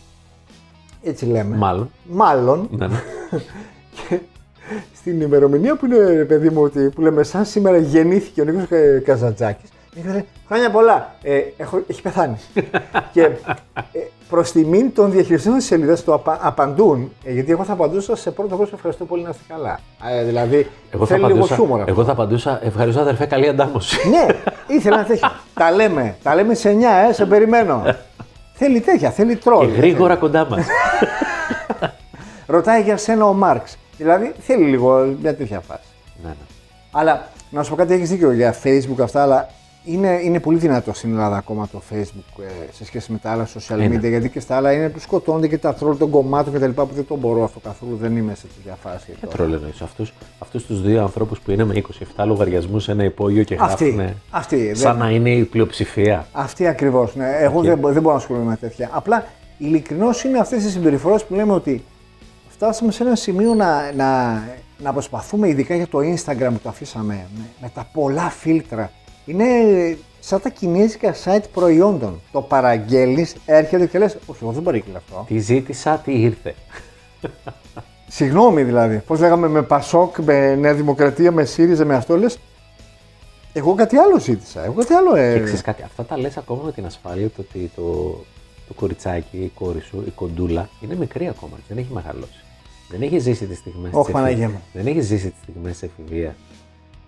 Έτσι λέμε. Μάλλον. Μάλλον Ναι, ναι. [LAUGHS] στην ημερομηνία που είναι, ρε παιδί μου, ότι, που λέμε σαν σήμερα γεννήθηκε ο Νίκος Κα- Καζαντζάκης, μου λέει χρόνια πολλά, ε, έχω, έχει πεθάνει. [LAUGHS] και ε, προς τιμήν των διαχειριστών της σελίδας το απα- απαντούν, ε, γιατί εγώ θα απαντούσα σε πρώτο πρόσωπο ευχαριστώ πολύ να είστε καλά. Ε, δηλαδή Εγώ θα, θέλει λίγο απαντούσα, χιούμορ αυτό. εγώ θα απαντούσα ευχαριστώ αδερφέ, καλή αντάμωση. ναι, [LAUGHS] ήθελα ένα τέτοιο. [LAUGHS] τα λέμε, τα λέμε σε 9, ε, σε περιμένω. [LAUGHS] θέλει τέτοια, θέλει και τρόλ. γρήγορα κοντά μας. [LAUGHS] Ρωτάει για σένα ο Μάρξ. Δηλαδή θέλει λίγο μια τέτοια φάση. ναι, ναι. Αλλά να σου πω κάτι, έχεις δίκιο για Facebook αυτά, αλλά είναι, είναι πολύ δυνατό στην Ελλάδα ακόμα το Facebook ε, σε σχέση με τα άλλα social Είναι. media. Γιατί και στα άλλα είναι που σκοτώνται και τα τρόλ των κομμάτων κτλ. που δεν το μπορώ αυτό καθόλου, δεν είμαι σε τέτοια φάση. Ποια τώρα. τρόλ εννοείς, αυτούς, αυτούς τους δύο ανθρώπους που είναι με 27 λογαριασμούς σε ένα υπόγειο και Αυτή, γράφουν αυτή, σαν δεν- να είναι η πλειοψηφία. Αυτή ακριβώς. Ναι. Εγώ δεν, μπο- δεν μπορώ να ασχολούμαι με τέτοια. Απλά ειλικρινώς είναι αυτές οι συμπεριφορές που λέμε ότι φτάσαμε σε ένα σημείο να, να, να προσπαθούμε, ειδικά για το Instagram που το αφήσαμε, με, με τα πολλά φίλτρα. Είναι σαν τα κινέζικα site προϊόντων. Το παραγγέλνεις, έρχεται και λες: Όχι, εγώ δεν παρήγγειλα αυτό. Τι ζήτησα, τι ήρθε. Συγγνώμη δηλαδή. Πώς λέγαμε με Πασόκ, με Νέα Δημοκρατία, με ΣΥΡΙΖΑ, με αυτό λες. Εγώ κάτι άλλο ζήτησα. Εγώ κάτι άλλο. Ε... Και ξέρεις κάτι, αυτά τα λες ακόμα με την ασφάλεια του ότι το, το κοριτσάκι, η κόρη σου, η κοντούλα, είναι μικρή ακόμα, δεν έχει μεγαλώσει. Δεν έχει ζήσει τις στιγμές Όχι, Παναγία μου. Δεν έχει ζήσει τις στιγμές της εφηβείας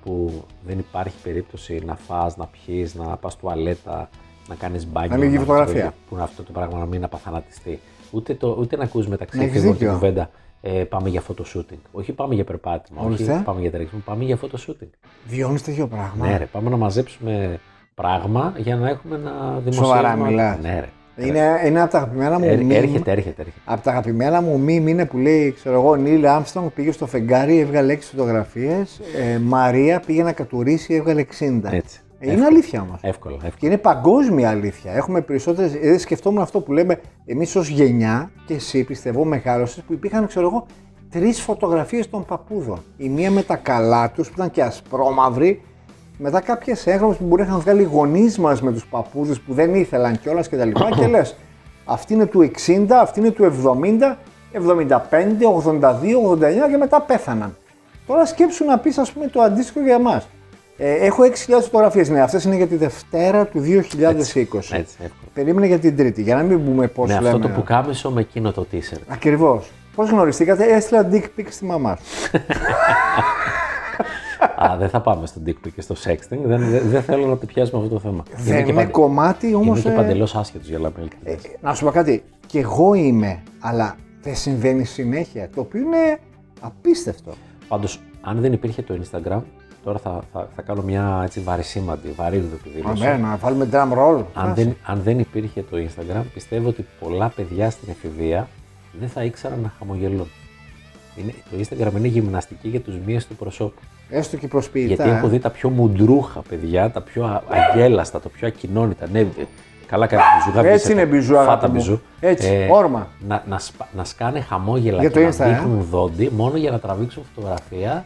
που δεν υπάρχει περίπτωση να φας, να πιείς, να πας τουαλέτα, να κάνεις μπάνιο. Να μην γίνει φωτογραφία. Που αυτό το πράγμα να μην απαθανατιστεί. Ούτε, το, ούτε να ακούς μεταξύ Έχεις εφήβων την δίκιο. κουβέντα ε, πάμε για photoshooting. Όχι πάμε για περπάτημα, Ορίστε. όχι πάμε για τρέξιμο, πάμε για photoshooting. Βιώνεις τέτοιο πράγμα; Ναι ρε, πάμε να μαζέψουμε πράγμα για να έχουμε ένα δημοσίευμα. Σοβαρά μιλάς. Ναι ρε. Είναι, είναι από τα αγαπημένα μου Ε, meme. έρχεται, έρχεται, έρχεται. Από τα αγαπημένα μου meme είναι που λέει, ξέρω εγώ, Νίλ Άμστρονγκ πήγε στο φεγγάρι, έβγαλε 6 φωτογραφίες. Ε, Μαρία πήγε να κατουρίσει, έβγαλε 60. Έτσι. Ε, είναι αλήθεια όμως. Εύκολα, εύκολα. Και είναι παγκόσμια αλήθεια. Έχουμε περισσότερε. Δεν σκεφτόμουν αυτό που λέμε εμείς ως γενιά και εσύ πιστεύω μεγάλωσε που υπήρχαν, ξέρω εγώ, τρεις φωτογραφίες των παππούδων. Η μία με τα καλά τους που ήταν και ασπρόμαυρη. Μετά κάποιες έγγραφε που μπορεί να είχαν βγάλει οι γονείς μας με τους παππούδες που δεν ήθελαν κιόλας και τα λοιπά. και [CLEARS THROAT] λες, αυτή είναι του 60, αυτή είναι του 70, 75, 82, 89 και μετά πέθαναν. Τώρα σκέψου να πεις, ας πούμε, το αντίστοιχο για εμάς. Ε, έχω 6.000 φωτογραφίες. Ναι, αυτές είναι για τη Δευτέρα του 2020. Έτσι, εύκολα. Περίμενε για την Τρίτη, για να μην πούμε πώς Με λέμε. αυτό το πουκάμισο με εκείνο το t-shirt. Ακριβώς. Πώς γνωριστήκατε, έστειλα dick pic στη μαμά σου. [LAUGHS] Α, δεν θα πάμε στο dick pic και στο sexting. Δεν, δεν, δεν θέλω να το πιάσουμε αυτό το θέμα. Δεν και είναι παντε- κομμάτι όμως. Είναι και παντελώς άσχετος για να είμαι ειλικρινής. να σου πω κάτι. Κι εγώ είμαι, αλλά δεν συμβαίνει συνέχεια. Το οποίο είναι απίστευτο. Πάντως, αν δεν υπήρχε το Instagram, τώρα θα, θα, θα κάνω μια έτσι βαρισίμαντη, βαρύδιδη δήλωση. Αμέ, να βάλουμε drum roll. Αν δεν, αν δεν υπήρχε το Instagram, πιστεύω ότι πολλά παιδιά στην εφηβεία δεν θα ήξεραν να χαμογελούν. Είναι, το Instagram είναι γυμναστική για τους μύες του προσώπου. Έστω και προσποιητά. Γιατί έχω δει τα πιο μουντρούχα παιδιά, τα πιο α- αγέλαστα, τα πιο ακοινώνητα. Ναι, ε, καλά κάνει μπιζού. γάβγισε Έτσι τα. είναι μπιζού, Φάτα αγάπη μου. μπιζού. Έτσι, όρμα. Να, να, σπα- να σκάνε χαμόγελα Για και το να Insta, ε. δείχνουν δόντι μόνο για να τραβήξουν φωτογραφία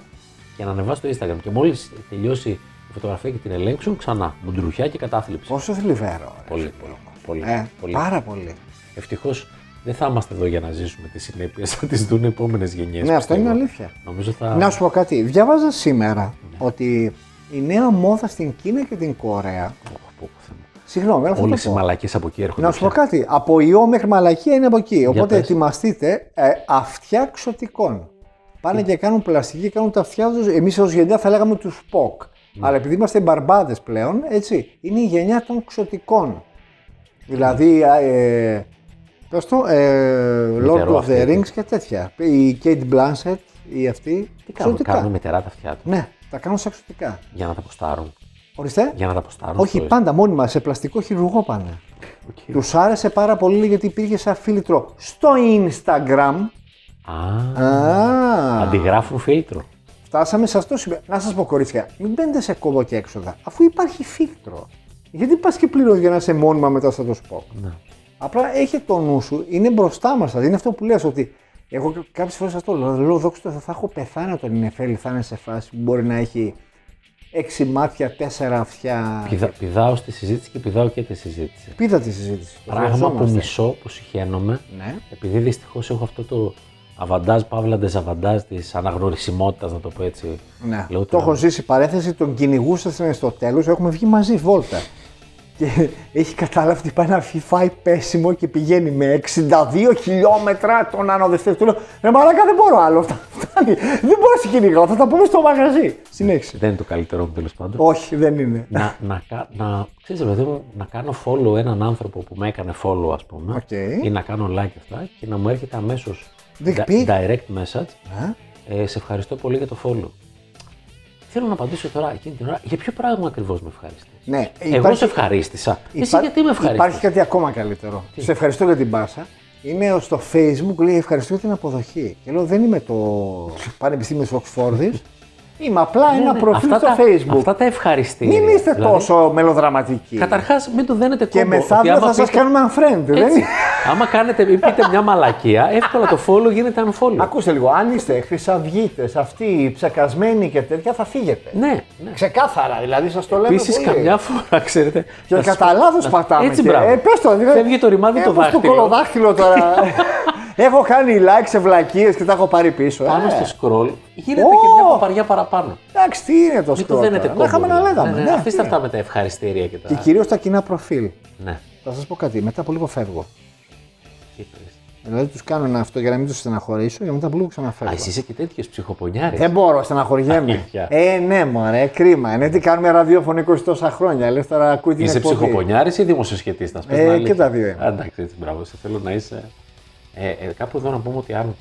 και να ανεβάσουν στο Instagram. Και μόλις τελειώσει η φωτογραφία και την ελέγξουν, ξανά μουντρουχιά και κατάθλιψη. Πόσο θλιβερό. ρε. Πολύ, πολύ. πολύ, Ε, πολύ. Πάρα πολύ. Ευτυχώς δεν θα είμαστε εδώ για να ζήσουμε τις συνέπειες, [LAUGHS] θα τις δουν επόμενες γενιές. Ναι, αυτό είναι αλήθεια. Νομίζω θα. Να σου πω κάτι. Διάβαζα σήμερα ότι η νέα μόδα στην Κίνα και την Κορέα. Πω, πω, Θεέ μου. Συγγνώμη, αλλά θα Όλες το οι πω. μαλακίε από εκεί έρχονται. Να σου πω πια. κάτι. Από ιό μέχρι μαλακία είναι από εκεί. Οπότε πες. ετοιμαστείτε ε, αυτιά ξωτικών. Πάνε και κάνουν πλαστική, κάνουν τα αυτιά τους. Εμείς ως γενιά θα λέγαμε τους ΠΟΚ. Ναι. Αλλά επειδή είμαστε μπαρμπάδες πλέον, έτσι, είναι η γενιά των ξωτικών. Δηλαδή, ε, πες το, ε, Lord μυτερό of αυτή, the έτσι. Rings και τέτοια. Η Cate Blanchett, η αυτή, Τι κάνουν, ξωτικά. κάνουν μυτερά τα αυτιά τους Ναι, τα κάνουν σαν ξωτικά. για να τα ποστάρουν. Ορίστε. Για να τα ποστάρουν. Όχι, στο- πάντα μόνιμα, σε πλαστικό χειρουργό πάνε. Οκ. Τους άρεσε πάρα πολύ γιατί υπήρχε σαν φίλτρο στο Instagram. Α, Α, αντιγράφουν φίλτρο. φτάσαμε σε αυτό το σημείο. Να σας πω, κορίτσια, μην μπαίνετε σε κόπο και έξοδα, αφού υπάρχει φίλτρο. Γιατί πας και πληρώνεις για να είσαι μόνιμα μετά στο το Spock. Ναι. Απλά έχει το νου σου, είναι μπροστά μας. Δηλαδή είναι αυτό που λες ότι εγώ κάποιες φορές αυτό λέω, λέω δόξα τω Θεώ, θα έχω πεθάνει όταν η Νεφέλη θα είναι σε φάση που μπορεί να έχει έξι μάτια, τέσσερα αυτιά. Πηδά, πηδάω στη συζήτηση και πηδάω και τη συζήτηση. Πήδα τη συζήτηση. Το Πράγμα που χρειαζόμαστε. μισώ, που σιχαίνομαι, Ναι. επειδή δυστυχώς έχω αυτό το αβαντάζ, παύλα ντεζαβαντάζ της αναγνωρισιμότητας, να το πω έτσι. Ναι. Λέω το τώρα, έχω ζήσει παρέθεση, τον κυνηγούσα στο τέλο. Έχουμε βγει μαζί βόλτα. Και έχει καταλάβει ότι πάει να φυ- φάει πέσιμο και πηγαίνει με 62 χιλιόμετρα τον άνω δευτέρου. Του λέω: Ρε Μαλάκα, δεν μπορώ άλλο. Φτα- Φτάνει. Δεν μπορώ να σε κυνηγάω. Θα τα πούμε στο μαγαζί. Συνέχισε. Δεν είναι το καλύτερο μου τέλος πάντων. Όχι, δεν είναι. να, να, κα- να, ξέρεις, ρε παιδί μου, να κάνω follow έναν άνθρωπο που με έκανε follow, ας πούμε, Οκ. ή να κάνω like αυτά και να μου έρχεται αμέσως Dick di- pic. direct message, Ε; ε, σε ευχαριστώ πολύ για το follow. Θέλω να απαντήσω τώρα εκείνη την ώρα για ποιο πράγμα ακριβώς με ευχαριστείς; Ναι, Εγώ σε ευχαρίστησα. Εσύ υπά- γιατί με ευχαρίστησες; Υπάρχει κάτι ακόμα καλύτερο. Σε ευχαριστώ για την πάσα. Είναι στο Facebook, λέει ευχαριστώ για την αποδοχή. Και λέω δεν είμαι το Πανεπιστήμιος τη Οξφόρδη. Είμαι απλά ένα Ναι, προφίλ αυτά στο τα, Facebook. Αυτά τα ευχαριστήρια. Μην είστε δηλαδή, τόσο μελοδραματικοί. Καταρχάς μην το δένετε Και κόμπο. ότι μεθαύριο άμα θα σας πείτε- κάνουμε unfriend. Δεν Έτσι. είναι. άμα κάνετε ή πείτε μια μαλακία, εύκολα το follow γίνεται unfollow. Ακούστε λίγο, αν είστε χρυσαυγίτε, αυτοί ψεκασμένοι και τέτοια, θα φύγετε. ναι, ναι. Ξεκάθαρα, δηλαδή σας το λέμε. Επίσης, πολύ. καμιά φορά, ξέρετε. Και να σας κατά πω- λάθος να- πατάμε. Έτσι, και- μπράβο. Ε, πες το, δηλαδή, Φεύγει το ρημάδι το Έχω στο δάχτυλο. κολοδάχτυλο τώρα. [LAUGHS] έχω κάνει like σε βλακίες και τα έχω πάρει πίσω. Πάνω Ε, στο scroll γίνεται Ω! και μια παπαριά παραπάνω. Εντάξει, τι είναι το Μην το σκρότο. δένετε Να κόμπο. είχαμε να δηλαδή. λέγαμε. Ναι, ναι, ναι, Αφήστε τι αυτά με τα ευχαριστήρια και τα. Και κυρίως τα κοινά προφίλ. Ναι. Θα σας πω κάτι. Μετά από λίγο φεύγω. Τι πες. Δηλαδή τους κάνω ένα αυτό για να μην τους στεναχωρήσω και μετά από λίγο ξαναφεύγω. Α, εσύ είσαι και τέτοιος ψυχοπονιάρης. Δεν μπορώ, στεναχωριέμαι. Αλήθεια. ε, ναι, μωρέ, κρίμα. Είναι τι κάνουμε ραδιόφωνο 20 τόσα χρόνια. Λες τώρα ακούει την Είσαι εκπομπή. ψυχοπονιάρης ή δημοσιοσχετίστα. Ε, και τα δύο είναι. Εντάξει, έτσι, μπράβο. Σε θέλω να είσαι. Ε, ε, κάπου εδώ να πούμε ότι αν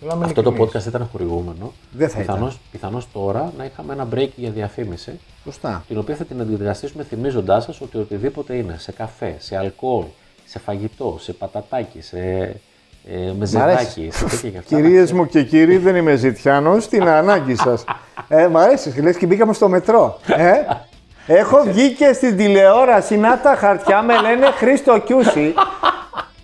Θέλω να είμαι αυτό το ειλικρινής. podcast ήταν χορηγούμενο, Δεν θα πιθανώς, πιθανώς τώρα να είχαμε ένα break για διαφήμιση, Σωστά. την οποία θα την αντικαταστήσουμε θυμίζοντάς σας ότι οτιδήποτε είναι σε καφέ, σε αλκοόλ, σε φαγητό, σε πατατάκι, σε ε, μεζεδάκι, σε τέτοια και αυτά. Κυρίες μου και κύριοι, δεν είμαι ζητιάνος, την [LAUGHS] ανάγκη σας. Ε, μ' αρέσει, λες και μπήκαμε στο μετρό. Ε; Έχω βγει και στην τηλεόραση, να τα χαρτιά με λένε Χρήστο Κιούση.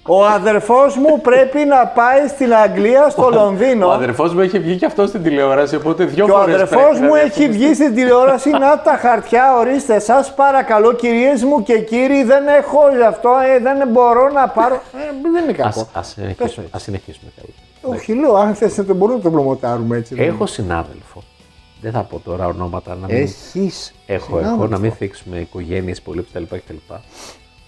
Ο αδερφός μου πρέπει να πάει στην Αγγλία, στο Ο Λονδίνο. αδερφός μου έχει βγει και αυτό στην τηλεόραση, οπότε δύο Και ο φορές αδερφός πρέπει να μου έχει διαφημιστεί. βγει στην τηλεόραση, να τα χαρτιά, ορίστε, σας παρακαλώ κυρίες μου και κύριοι, δεν έχω γι' αυτό, ε, δεν μπορώ να πάρω. Ε, δεν είναι κακό. Ας, ας, συνεχίσουμε, ας συνεχίσουμε καλύτερα. Όχι, λέω, αν θες να το μπορούμε να το προμοτάρουμε έτσι. Έχω συνάδελφο. Δεν θα πω τώρα ονόματα να μην. Έχεις Έχω, συνάδελφο. έχω να μην θίξουμε οικογένειες πολύ κτλ.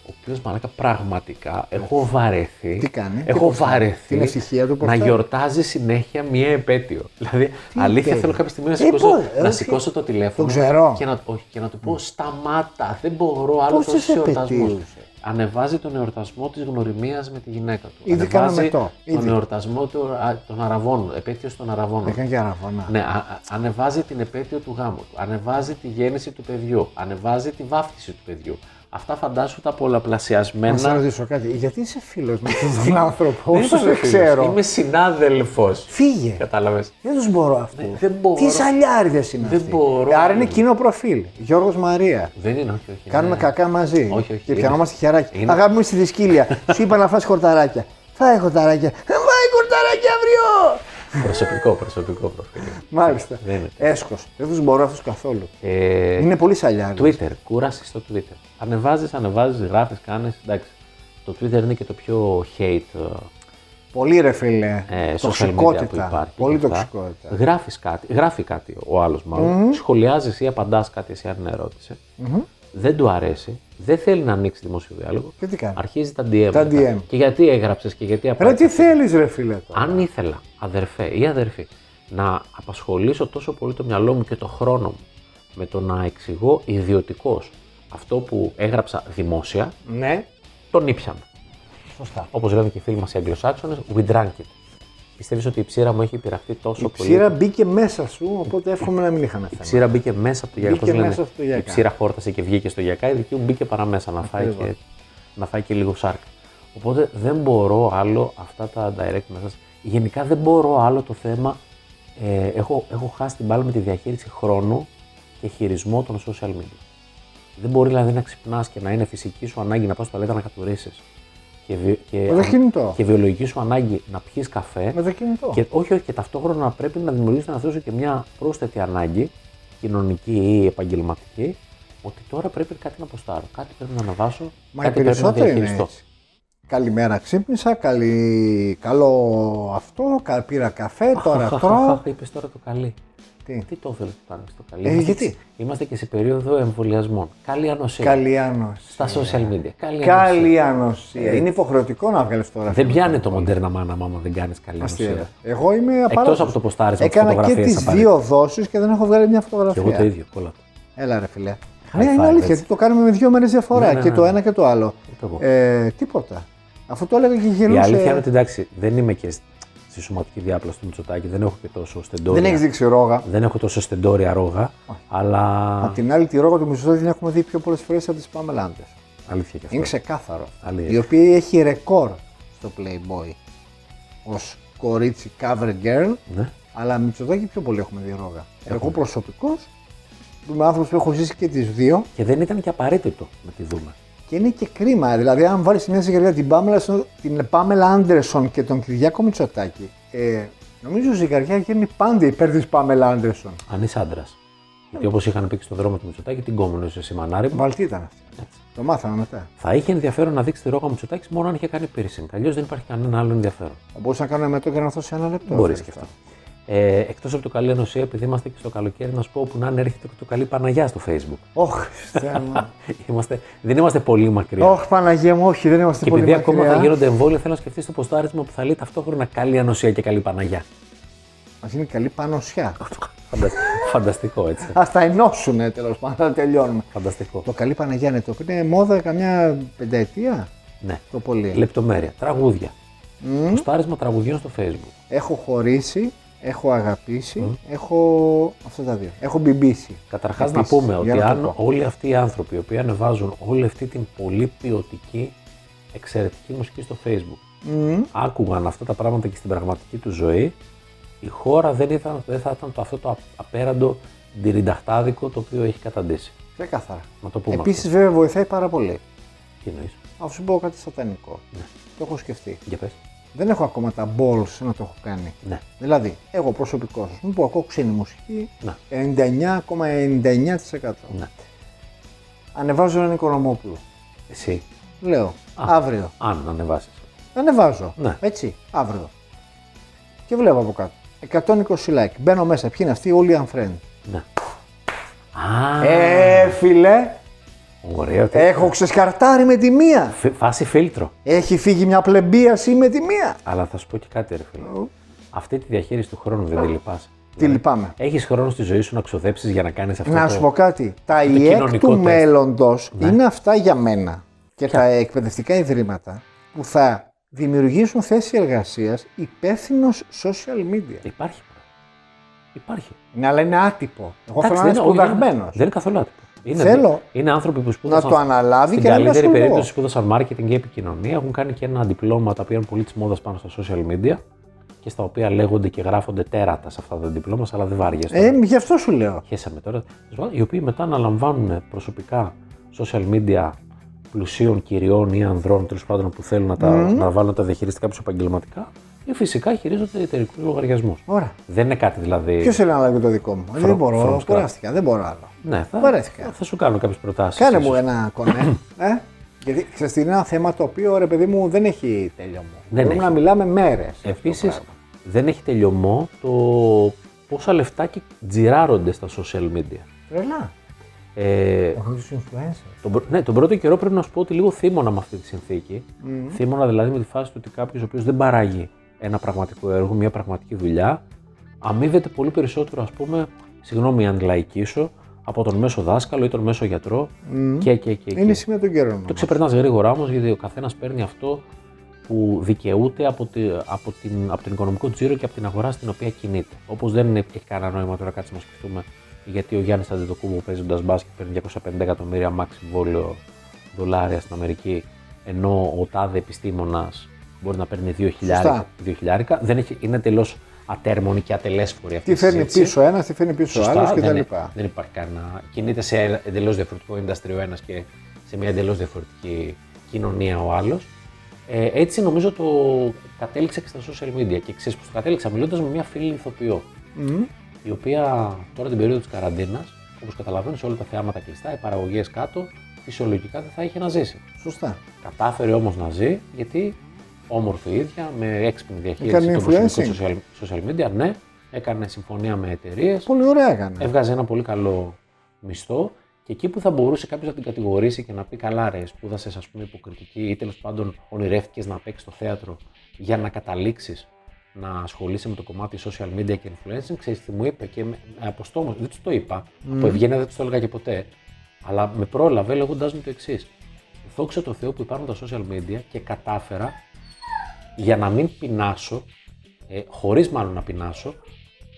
Κτλ. Ο οποίος μαλάκα πραγματικά έχω βαρεθεί. Τι κάνει, τι Έχω προστά- βαρεθεί την ευτυχία του να προστά- γιορτάζει συνέχεια μία επέτειο. Δηλαδή, αλήθεια επέτειο; θέλω κάποια στιγμή να Ε, σηκώσω, πώς, ε, να όχι. σηκώσω το τηλέφωνο Το ξέρω. Και, να, όχι, και να του πω σταμάτα, δεν μπορώ άλλος Πόσες τόσους εορτασμούς. επετείους; Ανεβάζει τον εορτασμό της γνωριμίας με τη γυναίκα του. Ήδη Ανεβάζει κάναμε το, τον ήδη. εορτασμό του- α, των Αραβών, επέτειο των Αραβών. Έκανε και αραβόνα. Ναι, α- α- ανεβάζει την επέτειο του γάμου του, ανεβάζει τη γέννηση του παιδιού, ανεβάζει τη βάφτιση του παιδιού. Αυτά φαντάσου τα Να σε πολλαπλασιασμένα. ρωτήσω κάτι. Γιατί είσαι φίλος με τον [LAUGHS] άνθρωπο, Δεν όσο είμαι σε φίλος, ξέρω; Είμαι συνάδελφος. Φύγε. Κατάλαβες. Δεν τους μπορώ αυτούς. Ναι, δεν μπορώ. Τι σαλιάριδες είναι Δεν αυτοί. μπορώ. Άρα είναι κοινό προφίλ. Γιώργος Μαρία. Δεν είναι, όχι, όχι. Κάνουμε ναι. κακά μαζί. Όχι, όχι, Και είναι- πιανόμαστε χεράκια. είναι- Αγάπη μου στη δυσκύλια. Σου είπα να φας χορταράκια. Φάει χορταράκια. Φάει χορταράκια αύριο. Προσωπικό, προσωπικό προφίλ. Μάλιστα. Δεν είναι. Έσκος. Δεν τους μπορώ αυτούς καθόλου. Ε, Είναι πολύ σαλιάριδε. Twitter, κούραση στο Twitter. Ανεβάζεις, ανεβάζεις, γράφεις, κάνεις. Εντάξει. Το Twitter είναι και το πιο hate ε, Πολύ ρε φίλε. ε, social media που τοξικότητα. υπάρχει. Πολύ και αυτά. τοξικότητα. Γράφεις κάτι, γράφει κάτι ο άλλος μάλλον. Σχολιάζεις ή απαντάς κάτι εσύ αν είναι ερώτηση. Δεν του αρέσει, δεν θέλει να ανοίξει δημόσιο διάλογο. Και τι κάνει; Αρχίζει τα DM. Τα μετά. DM. Και γιατί έγραψες και γιατί Ρε απάντησες; τι θέλεις ρε φίλε τώρα; Αν ήθελα, αδερφέ ή αδερφή, να απασχολήσω τόσο πολύ το μυαλό μου και το χρόνο μου με το να εξηγώ ιδιωτικώς αυτό που έγραψα δημόσια, Ναι. τον ήπιαμε. Σωστά. Όπως λένε και οι φίλοι μας οι Αγγλοσάξονες, we drank it. Πιστεύεις ότι η ψήρα μου έχει πειραχτεί τόσο Η πολύ; ψήρα μπήκε μέσα σου, οπότε εύχομαι να μην είχαμε Η θέμα. ψήρα μπήκε μέσα από το γιακά. Μπήκε πώς λένε, μέσα στο γιακά. Η ψήρα χόρτασε και βγήκε στο γιακά, η δική μου μπήκε παραμέσα να φάει, Ακριβώς. και, να φάει και λίγο σάρκα. Οπότε δεν μπορώ άλλο αυτά τα direct messages. Γενικά δεν μπορώ άλλο το θέμα. Ε, έχω, έχω χάσει την μπάλα με τη διαχείριση χρόνου και χειρισμό των social media. Δεν μπορεί δηλαδή να ξυπνάς και να είναι φυσική σου ανάγκη να πας στο ταλέτα να κατουρίσει. Και, βι- και, Με το κινητό. και βιολογική σου ανάγκη να πιεις καφέ. Με το κινητό. Και, όχι, όχι, και ταυτόχρονα πρέπει να δημιουργήσεις στον εαυτό σου και μια πρόσθετη ανάγκη, κοινωνική ή επαγγελματική, ότι τώρα πρέπει κάτι να αποστάρω, κάτι πρέπει να αναβάσω, Μα οι κάτι πρέπει να περισσότεροι είναι διαχειριστώ. έτσι. Καλημέρα, ξύπνησα. Καλή... Καλό αυτό. κα- Πήρα καφέ. Τώρα [LAUGHS] τρώω. Είπες τώρα το καλή. Τι; Τι το ήθελες που κάνεις το καλή. Ε, Είμαστε γιατί; και- Είμαστε και σε περίοδο εμβολιασμών. Καλή ανοσία. Καλή ανοσία. Στα social media. Καλή, ανοσία. Καλή ανοσία. Είναι υποχρεωτικό να βγάλεις τώρα. Δεν πιάνει το μοντέρνα μάνα άμα δεν κάνεις καλή Αστεία. ανοσία. Εγώ είμαι απαράδεκτος. από το ποστάρισμα της Έκανα και φωτογραφίας τις απαραίτητα. δύο δόσεις και δεν έχω βγάλει μια Και φωτογραφία. εγώ το ίδιο. Κόλλα το. Έλα ρε φιλέ. High Ναι, είναι five, αλήθεια. έτσι. Τι το κάνουμε με δύο μέρες διαφορά. Ναι, ναι, και ναι, το ναι. ένα και το άλλο. Ούτε εγώ. Ε, τίποτα. Αφού το έλεγα και Η γελούσε. αλήθεια είναι ότι εντάξει, δεν είμαι και στη σωματική διάπλαση του Μητσοτάκη, δεν έχω και τόσο στεντόρια. Δεν έχεις δείξει ρόγα. δεν έχω τόσο στεντόρια ρόγα, αλλά. Απ' την άλλη, τη ρόγα του Μισθοδότη την έχουμε δει πιο πολλές φορές από τις Πάμελα Άντερ. Αλήθεια και αυτό. Είναι ξεκάθαρο. Αλήθεια. Η οποία έχει ρεκόρ στο Playboy ως κορίτσι cover girl, Ναι. αλλά Μητσοτάκη πιο πολύ έχουμε δει ρόγα. Εγώ προσωπικώς είμαι άνθρωπος που έχω ζήσει και τις δύο Και δεν ήταν και απαραίτητο να τη δούμε. Και είναι και κρίμα. Δηλαδή, αν βάλεις μια ζυγαριά την Πάμελα, την Πάμελα Άντερσον και τον Κυριάκο Μητσοτάκη, ε, νομίζω η ζυγαριά γίνει πάντα υπέρ της Πάμελα Άντερσον. Αν είσαι άντρας. Γιατί όπως είχαν πει και στον δρόμο του Μητσοτάκη, την κόμμουνο είσαι μανάρι μου. Βαλτή ήταν αυτή. Το μάθαμε μετά. Θα είχε ενδιαφέρον να δείξει τη ρόγα Μητσοτάκης μόνο αν είχε κάνει piercing. Αλλιώς δεν υπάρχει κανένα άλλο ενδιαφέρον. Θα μπορούσα να κάνω μετό και να έρθω σε ένα λεπτό. Μπορείς Ευχαριστώ. και αυτό. Ε, Εκτός από το καλή ανοσία, επειδή είμαστε και στο καλοκαίρι, να σου πω που να είναι έρχεται και το καλή Παναγιά στο Facebook. Ωχ, Χριστέ μου. [LAUGHS] είμαστε, δεν είμαστε πολύ μακριά. Ωχ, Παναγία μου, όχι, δεν είμαστε και πολύ επειδή μακριά. ακόμα θα γίνονται εμβόλια, θέλω να σκεφτείς το ποστάρισμα που θα λέει ταυτόχρονα καλή ανοσία και καλή Παναγιά. Μας είναι καλή πανωσιά. Φαντα- Φανταστικό έτσι. Α τα ενώσουν τέλος πάντων, να τελειώνουμε. Φανταστικό. Το καλή Παναγία είναι το είναι μόδα καμιά πενταετία; Ναι. το πολύ. Λεπτομέρεια. Τραγούδια. Μμ. Ποστάρισμα τραγουδιών στο Facebook. Έχω χωρίσει, έχω αγαπήσει, έχω αυτά τα δύο. Έχω μπιμπήσει. Καταρχάς να Επίσης, πούμε για ότι να το αν πω. όλοι αυτοί οι άνθρωποι οι οποίοι ανεβάζουν όλη αυτή την πολύ ποιοτική, εξαιρετική μουσική στο Facebook, Μμ. άκουγαν αυτά τα πράγματα και στην πραγματική τους ζωή, η χώρα δεν, ήταν, δεν θα ήταν το, αυτό το α- απέραντο ντυρινταχτάδικο το οποίο έχει καταντήσει. Ξεκάθαρα. Να το πούμε Επίσης, βέβαια, βοηθάει πάρα πολύ. αυτό. Τι εννοείς; Να σου πω κάτι σατανικό. Ναι. Το έχω σκεφτεί. Για πες. Δεν έχω ακόμα τα balls να το έχω κάνει. Ναι. Δηλαδή, εγώ προσωπικό, ας πούμε, που ακούω ξένη μουσική, Ναι. 99,99%. Ναι. Ανεβάζω έναν Οικονομόπουλο. Εσύ, Λέω, αύριο. αν ανεβάσεις. Ανεβάζω. Ναι. Έτσι, αύριο. Και βλέπω από κάτω. 120 like. Μπαίνω μέσα. Ποιοι είναι αυτοί, όλοι οι unfriend. Ναι. Α, Ε, φίλε, ωραίο. τι- έχω ξεσκαρτάρει με τη μία. Φι- Φάση φίλτρο. Έχει φύγει μια πλεμπίαση με τη μία. Αλλά θα σου πω και κάτι, ρε φίλε. Αυτή τη διαχείριση του χρόνου δεν τη λυπάσαι. Τι λυπάμαι. Έχεις χρόνο στη ζωή σου να ξοδέψεις για να κάνεις αυτό. Να το... σου πω κάτι. Τα το ΙΕΚ κοινωνικό του τεστ. μέλλοντος Ναι. είναι αυτά για μένα και τα εκπαιδευτικά ιδρύματα που θα δημιουργήσουν θέση εργασίας υπεύθυνο social media. Υπάρχει. πράγμα. Υπάρχει. Ναι, αλλά είναι άτυπο. Εγώ Εντάξει, θέλω να δεν είναι είναι- όχι, δεν είναι- σπουδαγμένος. Δεν είναι καθόλου άτυπο. Είναι, Θέλω είναι άνθρωποι που σπούδασαν. το αναλάβει στην και να μην καλύτερη ασχοληθώ. περίπτωση σπούδασαν marketing και επικοινωνία. Έχουν κάνει και ένα διπλώμα τα οποία είναι πολύ της μόδας πάνω στα social media και στα οποία λέγονται και γράφονται τέρατα σε αυτά τα διπλώματα, αλλά δεν βάριεσαι. Ε, γι' αυτό σου λέω. Χέσαμε τώρα. Οι οποίοι μετά αναλαμβάνουν προσωπικά social media πλουσίων κυριών ή ανδρών τέλος πάντων που θέλουν να τα, να βάλουν τα διαχειριστικά του επαγγελματικά ή φυσικά χειρίζονται εταιρικούς λογαριασμούς. Ωραία. Δεν είναι κάτι δηλαδή. Ποιος θέλει να αναλάβει το δικό μου; δεν μπορώ. from scratch. Κουράστηκα. Δεν μπορώ άλλο. Ναι, θα, Βαρέθηκα. θα σου κάνω κάποιες προτάσεις. Κάνε μου ένα κονέ. [COUGHS] ε; Γιατί ξέρεις τι είναι ένα θέμα το οποίο ρε παιδί μου δεν έχει τέλειωμα. Μπορούμε έχει. να μιλάμε μέρες. Επίσης, δεν έχει τελειωμό το πόσα λεφτάκια τζιράρονται στα social media. Τρελά. Ε, Έχω του influencers. τον, πρω- ναι, τον πρώτο καιρό πρέπει να σου πω ότι λίγο θύμωνα με αυτή τη συνθήκη. Θύμωνα δηλαδή με τη φάση του ότι κάποιος ο οποίος δεν παράγει ένα πραγματικό έργο, μια πραγματική δουλειά, αμείβεται πολύ περισσότερο, ας πούμε, συγγνώμη αν λαϊκίσω, από τον μέσο δάσκαλο ή τον μέσο γιατρό και, και, και, Είναι και. σημείο των καιρών. Το ξεπερνάς γρήγορα όμως γιατί ο καθένας παίρνει αυτό που δικαιούται από, τη, από, την, από τον οικονομικό τζίρο και από την αγορά στην οποία κινείται. Όπως δεν είναι- έχει κανένα νόημα τώρα κάτσε να σκεφτούμε γιατί ο Γιάννης Αντετοκούμπο παίζοντας μπάσκετ παίρνει 250 εκατομμύρια max συμβόλαιο δολάρια στην Αμερική, ενώ ο τάδε επιστήμονας μπορεί να παίρνει 2 χιλιάρικα. 2 χιλιάρικα. Δεν έχει, είναι εντελώ ατέρμονη και ατελέσφορη αυτή Τι η φέρνει συζήτηση. πίσω ένας, τι φέρνει πίσω ο Σωστά, άλλος δεν, κτλ. δεν υπάρχει κανένα. Κινείται σε εντελώς διαφορετικό industry ο ένας και σε μια εντελώς διαφορετική κοινωνία ο άλλος. Ε, έτσι νομίζω το κατέληξα και στα social media. Και ξέρεις πώς το κατέληξα, μιλώντας με μια φίλη ηθοποιό, η οποία τώρα την περίοδο της καραντίνας, όπως καταλαβαίνεις, όλα τα θεάματα κλειστά, οι παραγωγές κάτω, φυσιολογικά δεν θα είχε να ζήσει. Σωστά. Κατάφερε όμως να ζει γιατί όμορφη ίδια, με έξυπνη διαχείριση Έκανε των προσωπικών influencing. social, social media, ναι, έκανε συμφωνία με εταιρείες, Πολύ ωραία έκανε. έβγαζε ένα πολύ καλό μισθό και εκεί που θα μπορούσε κάποιος να την κατηγορήσει και να πει καλά ρε, σπούδασες ας πούμε υποκριτική ή τέλος πάντων ονειρεύτηκες να παίξεις στο θέατρο για να καταλήξεις να ασχολείσαι με το κομμάτι social media και influencing, ξέρεις τι μου είπε και με, με αποστόμως, δεν του το είπα, από ευγένεια δεν του το έλεγα και ποτέ, αλλά με πρόλαβε λέγοντάς μου το εξής. Δόξα τω Θεώ που υπάρχουν τα social media και κατάφερα για να μην πεινάσω, ε, χωρίς μάλλον να πεινάσω,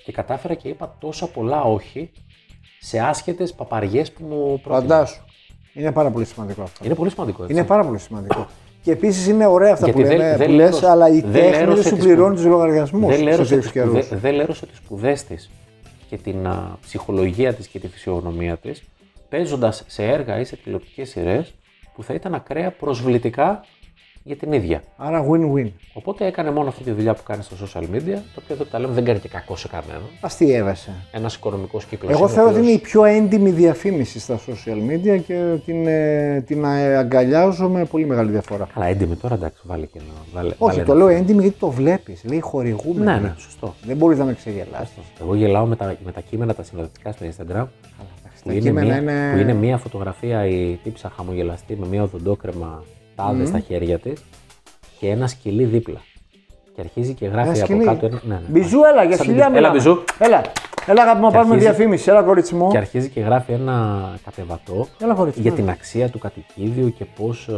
και κατάφερα και είπα τόσα πολλά όχι σε άσχετες παπαριές που μου πρότεινε. Φαντάσου. Είναι πάρα πολύ σημαντικό αυτό. Είναι πολύ σημαντικό έτσι. Είναι πάρα πολύ σημαντικό. Και επίσης είναι ωραία αυτά Γιατί που, δεν- λέμε, δεν που λες, λέρωσε- αλλά η δεν τέχνη δεν λέρωσε σου τις πληρώνει σπου- τους λογαριασμούς δεν στους λέρωσε, τέτοιου τις καιρούς. σπουδέ, δεν λέρωσε τις σπουδές της και την α, ψυχολογία της και τη φυσιογνωμία της παίζοντας σε έργα ή σε τηλεοπτικές σειρές που θα ήταν ακραία προσβλητικά για την ίδια. Άρα win-win. Οπότε έκανε μόνο αυτή τη δουλειά που κάνει στα social media, το οποίο εδώ που τα λέμε δεν κάνει και κακό σε κανέναν. Αστείευεσαι. Ένας οικονομικός κύκλος. Εγώ θεωρώ ότι είναι η πιο έντιμη διαφήμιση στα social media και την, ε, την ε, αγκαλιάζω με πολύ μεγάλη διαφορά. Καλά, έντιμη τώρα εντάξει, βάλε και ένα. Βάλε, Όχι, βάλε το ένα. λέω έντιμη γιατί το βλέπεις. Λέει χορηγούμενη. Ναι, ναι, σωστό. Δεν μπορείς να με ξεγελάσει. Εγώ γελάω με τα, με τα κείμενα τα συνοδευτικά στο Instagram. Που τα είναι, κείμενα μία, είναι- που είναι μία φωτογραφία η τύψα χαμογελαστή με μία οδοντόκρεμα τάδες στα χέρια της και ένα σκυλί δίπλα. Και αρχίζει και γράφει Ένα από σκυλί. κάτω ένα. Ναι, ναι. Μπιζού, έλα, για Σαν φιλιά μπιζού. μιλάμε. Έλα, μπιζού. Έλα, έλα αγάπη μου, πάρουμε αρχίζει- διαφήμιση. Έλα, κορίτσι μου. Και αρχίζει και γράφει ένα κατεβατό Έλα, κορίτσι, για έλα. την αξία του κατοικίδιου και πώς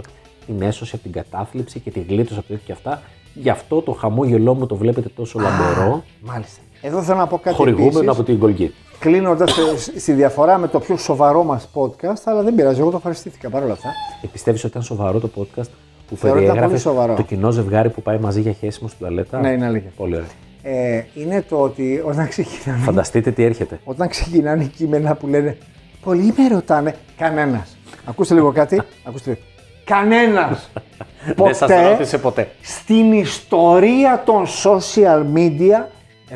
την έσωσε από την κατάθλιψη και τη γλίτωσε από τέτοια και αυτά. Γι' αυτό το χαμόγελό μου το βλέπετε τόσο λαμπερό, Μάλιστα. Εδώ θέλω να πω κάτι χορηγούμενο επίσης. από την Colgate. Κλείνοντας στη διαφορά με το πιο σοβαρό μας podcast, αλλά δεν πειράζει, εγώ το ευχαριστήθηκα παρόλα αυτά. Και πιστεύεις ότι ήταν σοβαρό το podcast που Θεωρώ ότι ήταν περιέγραφες πολύ σοβαρό. το κοινό ζευγάρι που πάει μαζί για χέσιμο στην τουαλέτα. Ναι, είναι αλήθεια. Πολύ ωραία. Ε, είναι το ότι όταν ξεκινάνε, Φανταστείτε τι έρχεται. όταν ξεκινάνε κείμενα που λένε Πολλοί με ρωτάνε, κανένας. Ακούστε λίγο κάτι. [LAUGHS] Ακούστε λίγο. Κανένας. Δεν σας ρώτησε ποτέ. στην ιστορία των social media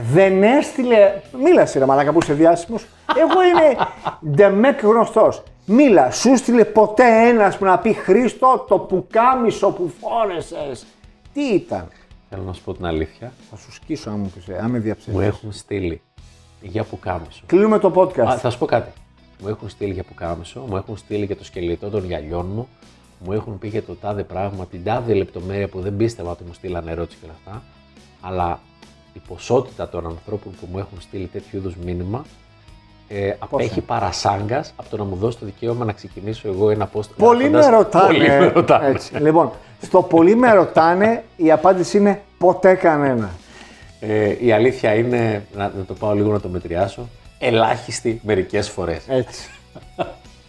δεν έστειλε. Μίλα ρε μαλάκα που είσαι διάσημος. Εγώ είμαι ντεμεκ γνωστός. Μίλα, σου έστειλε ποτέ ένας που να πει Χρήστο το πουκάμισο που φόρεσες. Τι ήταν; Θέλω να σου πω την αλήθεια. Θα σου σκίσω αν, μου πεις, ε, αν με Μου διαψεύσεις. έχουν στείλει για πουκάμισο. Κλείνουμε το podcast. Α, θα σου πω κάτι. Μου έχουν στείλει για πουκάμισο, μου έχουν στείλει για το σκελετό των γυαλιών μου, μου έχουν πει για το τάδε πράγμα, την τάδε λεπτομέρεια που δεν πίστευα ότι μου στείλανε ερώτηση και όλα αυτά. Αλλά η ποσότητα των ανθρώπων που μου έχουν στείλει τέτοιου είδους μήνυμα ε, απέχει παρασάγκας από το να μου δώσει το δικαίωμα να ξεκινήσω εγώ ένα post. Πολύ με γράφοντας, ρωτάνε. Πολύ με ρωτάνε. Έτσι. Λοιπόν, στο πολύ με ρωτάνε, η απάντηση είναι ποτέ κανένα. Ε, η αλήθεια είναι, να, να το πάω λίγο να το μετριάσω, ελάχιστη μερικές φορές. Έτσι.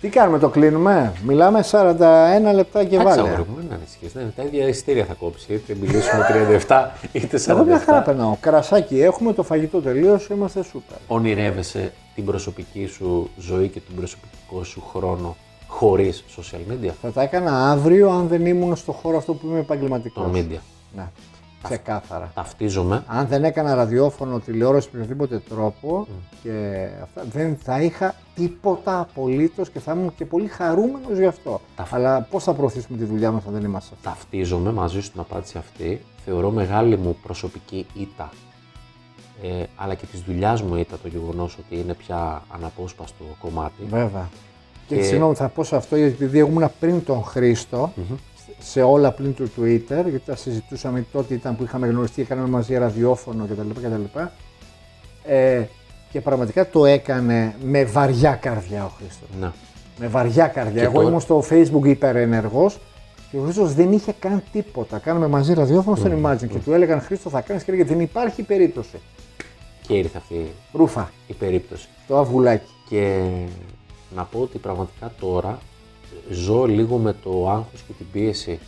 Τι κάνουμε, το κλείνουμε; Μιλάμε 41 λεπτά και Εντάξει, βάλε. αγόρι μου, μην ανησυχείς. Ναι, τα ίδια εισιτήρια θα κόψει. Είτε μιλήσουμε 37 είτε 47. Εγώ μια χαρά περνάω. Κρασάκι έχουμε, το φαγητό τελείωσε, είμαστε σούπερ. Ονειρεύεσαι την προσωπική σου ζωή και τον προσωπικό σου χρόνο χωρίς social media; Θα τα έκανα αύριο αν δεν ήμουν στο χώρο αυτό που είμαι επαγγελματικός. Το media. Ναι, ξεκάθαρα. Ταυτίζομαι. Αν δεν έκανα ραδιόφωνο, τηλεόραση, με οποιοδήποτε τρόπο και αυτά, δεν θα είχα τίποτα απολύτως και θα ήμουν και πολύ χαρούμενος γι' αυτό. Τα- Αλλά πώς θα προωθήσουμε τη δουλειά μας αν δεν είμαστε αυτό. Ταυτίζομαι μαζί σου την απάντηση αυτή. Θεωρώ μεγάλη μου προσωπική ήττα. Ε, αλλά και της δουλειάς μου ήττα το γεγονός ότι είναι πια αναπόσπαστο κομμάτι. Βέβαια. Και, Και- συγγνώμη, θα πω σε αυτό γιατί επειδή ήμουν πριν τον χρηστο σε όλα πλην του Twitter, γιατί τα συζητούσαμε τότε ήταν που είχαμε γνωριστεί και κάναμε μαζί ραδιόφωνο κτλ. κτλ. Ε, και πραγματικά το έκανε με βαριά καρδιά ο Χρήστος. Ναι. Με βαριά καρδιά. Και Εγώ τώρα- ήμουν στο Facebook υπερενεργός και ο Χρήστος δεν είχε καν τίποτα. Κάναμε μαζί ραδιόφωνο στον Imagine και του έλεγαν Χρήστο θα κάνεις και έλεγε δεν υπάρχει περίπτωση. Και ήρθε αυτή Ρούφα, η περίπτωση. το αβουλάκι. Και να πω ότι πραγματικά τώρα ζω λίγο με το άγχος και την πίεση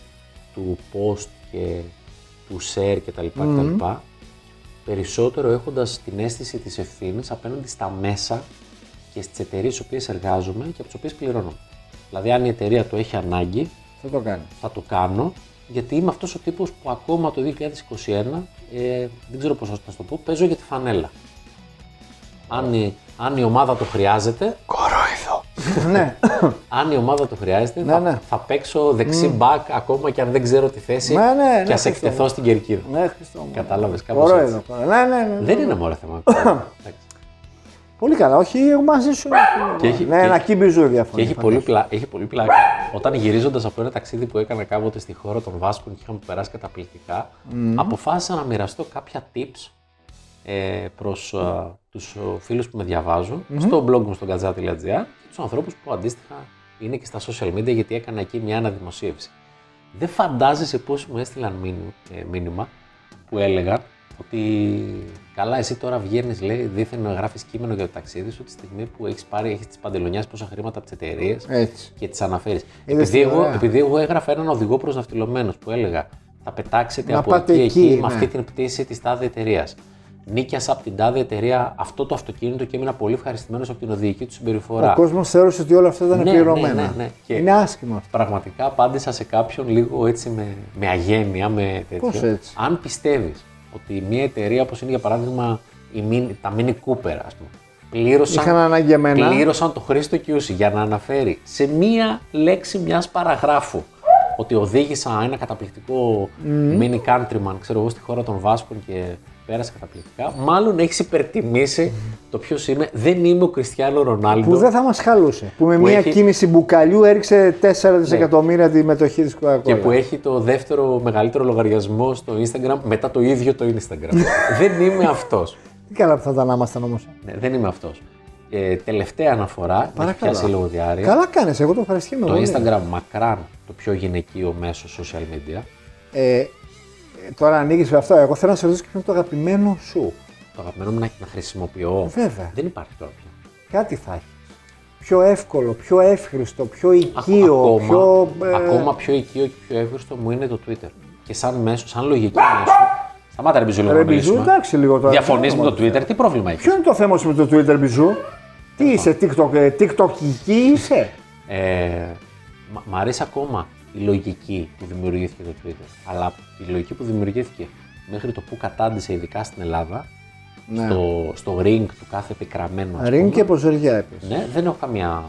του post και του share κτλ. κτλ. Περισσότερο έχοντας την αίσθηση της ευθύνης απέναντι στα μέσα και στις εταιρείες στις οποίες εργάζομαι και από τις οποίες πληρώνω. Δηλαδή αν η εταιρεία το έχει ανάγκη Θα το κάνει. θα το κάνω γιατί είμαι αυτός ο τύπος που ακόμα το 2021, ε, δεν ξέρω πώς θα σας το πω, παίζω για τη φανέλα. Αν η, αν η ομάδα το χρειάζεται, [LAUGHS] ναι. αν η ομάδα το χρειάζεται, Ναι, θα, ναι. θα παίξω δεξί back ακόμα και αν δεν ξέρω τη θέση Ναι, ναι, ναι, και ας Χριστό εκτεθώ μου. στην κερκίδα. ναι, Χριστό μου. Κατάλαβες, κάπως Μπορώ έτσι. εδώ πέρα. Ναι, ναι, ναι. Δεν είναι μόνο θέμα. [COUGHS] Εντάξει. Πολύ καλά, όχι, εγώ μαζί σου. Και έχει- ναι, και- ένα κύμπιζου και διαφορά. έχει πολύ, πλά, έχει πολύ πλάκα. Όταν γυρίζοντας από ένα ταξίδι που έκανα κάποτε στη χώρα των Βάσκων και είχαμε περάσει καταπληκτικά, αποφάσισα να μοιραστώ κάποια tips ε, προς τους φίλους που με διαβαζουν στο blog μου στο gazza.gr και τους ανθρώπους που αντίστοιχα είναι και στα social media γιατί έκανα εκεί μια αναδημοσίευση. Δεν φαντάζεσαι πώς μου έστειλαν μήνυμα, ε, μήνυμα που έλεγαν ότι καλά, εσύ τώρα βγαίνεις, λέει, δίθεν να γράφεις κείμενο για το ταξίδι σου τη στιγμή που έχεις πάρει, έχεις τις παντελονιάσει πόσα χρήματα από τις εταιρείες Έτσι. και τις αναφέρεις. Είδες Επειδή, τι εγώ, ωραία. επειδή εγώ έγραφα έναν οδηγό προ ναυτιλωμένου που έλεγα θα πετάξετε Να από πάτε εκεί, εκεί, εκεί ναι. με αυτή την πτήση της τάδε εταιρείας. Νίκιασα από την τάδε εταιρεία αυτό το αυτοκίνητο και έμεινα πολύ ευχαριστημένος από την οδηγική του συμπεριφορά. Ο κόσμος θεώρησε ότι όλα αυτά ήταν Ναι, πληρωμένα. ναι, ναι, ναι. Και- Είναι άσχημο αυτό. Πραγματικά απάντησα σε κάποιον λίγο έτσι με, με αγένεια, με τέτοιο. Πώς έτσι; Αν πιστεύεις ότι μια εταιρεία όπως είναι για παράδειγμα η Mini- τα Mini Cooper, ας πούμε, πλήρωσαν, Είχαν ανάγκη εμένα. πλήρωσαν το Χρήστο Κιούση για να αναφέρει σε μία λέξη μιας παραγράφου ότι οδήγησα ένα καταπληκτικό Mini Countryman, ξέρω εγώ, στη χώρα των Βάσκων και πέρασε καταπληκτικά. Μάλλον έχεις υπερτιμήσει το ποιος είμαι. Δεν είμαι ο Κριστιανό Ρονάλντο. Που δεν θα μας χαλούσε. Που με Που μία έχει- Ναι. κίνηση μπουκαλιού έριξε 4 δισεκατομμύρια τη μετοχή της Coca-Cola. Και που έχει το δεύτερο μεγαλύτερο λογαριασμό στο Instagram μετά το ίδιο το Instagram. [LAUGHS] δεν είμαι αυτός. Τι καλά που θα ήταν να ήμασταν όμως. Ναι, δεν είμαι αυτός. Ε, τελευταία αναφορά, με έχει Παρακαλώ. πιάσει λίγο διάρκεια. Καλά κάνεις, εγώ το ευχαριστούμε. Το πολύ. Instagram μακράν το πιο γυναικείο μέσο social media. Ε, ε, τώρα ανοίγεις με αυτό. Εγώ θέλω να σε ρωτήσω ποιο είναι το αγαπημένο σου. Το αγαπημένο μου να, να χρησιμοποιώ. Βέβαια. Δεν υπάρχει τώρα πια. Κάτι θα έχεις. Πιο εύκολο, πιο εύχριστο, πιο Ακ- οικείο, ακόμα, πιο. ε, ακόμα πιο οικείο και πιο εύχριστο μου είναι το Twitter. Και σαν μέσο, σαν λογική μέσο. Σταμάτα ρε Μπιζού λίγο Ρε να Μπιζού, μιλήσουμε. εντάξει λίγο τώρα. Διαφωνείς με το Twitter, τι πρόβλημα έχεις; Ποιο είναι το θέμα σου με το Twitter, Μπιζού; Τι είσαι, TikTok, ε, TikTokική είσαι; Ε, μ- μ' αρέσει ακόμα η λογική που δημιουργήθηκε το Twitter. Αλλά η λογική που δημιουργήθηκε μέχρι το που κατάντησε, ειδικά στην Ελλάδα, Ναι. στο, στο ring του κάθε επικραμένου. ας ring πούμε, και ποζεριά επίσης. Ναι, δεν έχω καμία,